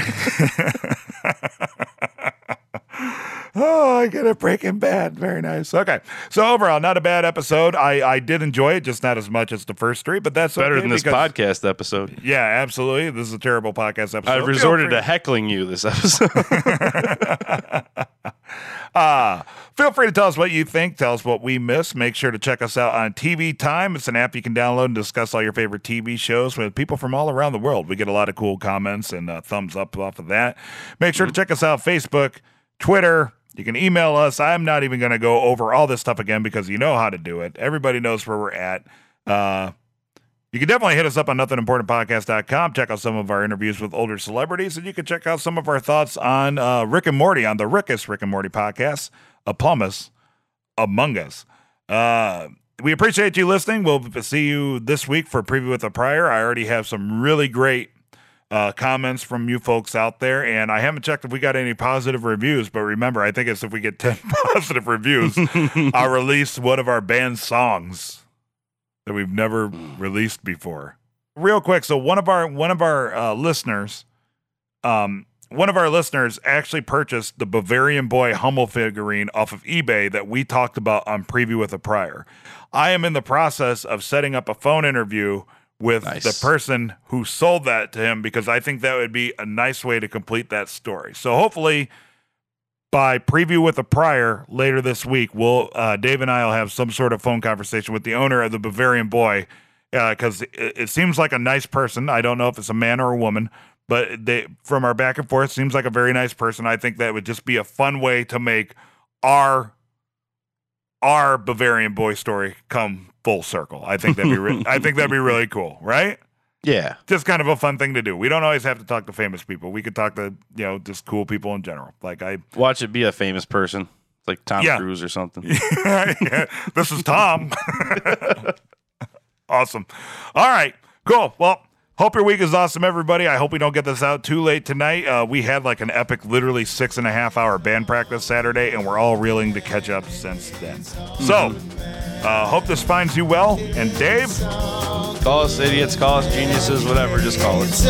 Oh, I get a Breaking Bad. Very nice. Okay. So overall, not a bad episode. I I did enjoy it, just not as much as the first three. But that's Better okay than this because- podcast episode. Yeah, absolutely. This is a terrible podcast episode. I've resorted to heckling you this episode. Ah, Feel free to tell us what you think. Tell us what we missed. Make sure to check us out on TV Time. It's an app you can download and discuss all your favorite TV shows with people from all around the world. We get a lot of cool comments and uh, thumbs up off of that. Make sure to check us out Facebook, Twitter. You can email us. I'm not even going to go over all this stuff again because you know how to do it. Everybody knows where we're at. Uh, you can definitely hit us up on nothingimportantpodcast.com. Check out some of our interviews with older celebrities, and you can check out some of our thoughts on uh, Rick and Morty on the Rickest Rick and Morty podcast, A Pumice Among Us. Uh, we appreciate you listening. We'll see you this week for Preview with a Prior. I already have some really great uh, comments from you folks out there, and I haven't checked if we got any positive reviews. But remember, I think it's if we get 10 positive reviews, I'll release one of our band songs that we've never released before. Real quick, so one of our one of our uh, listeners, um, one of our listeners actually purchased the Bavarian Boy Hummel figurine off of eBay that we talked about on Preview with a Prior. I am in the process of setting up a phone interview with Nice. the person who sold that to him because I think that would be a nice way to complete that story. So hopefully by preview with a prior later this week, we'll uh, Dave and I will have some sort of phone conversation with the owner of the Bavarian Boy because it, it seems like a nice person. I don't know if it's a man or a woman, but they from our back and forth seems like a very nice person. I think that would just be a fun way to make our our Bavarian Boy story come full circle. I think that'd be re- I think that'd be really cool, right? Yeah. just kind of a fun thing to do. We don't always have to talk to famous people. We could talk to, you know, just cool people in general. Like I Watch it be a famous person. Like Tom Yeah. Cruise or something. Yeah, this is Tom. awesome. All right. Cool. Well, hope your week is awesome, everybody. I hope we don't get this out too late tonight. Uh, we had like an epic, literally six and a half hour band practice Saturday, and we're all reeling to catch up since then. So, uh, hope this finds you well. And Dave, Call us idiots, call us geniuses, whatever. Just call us.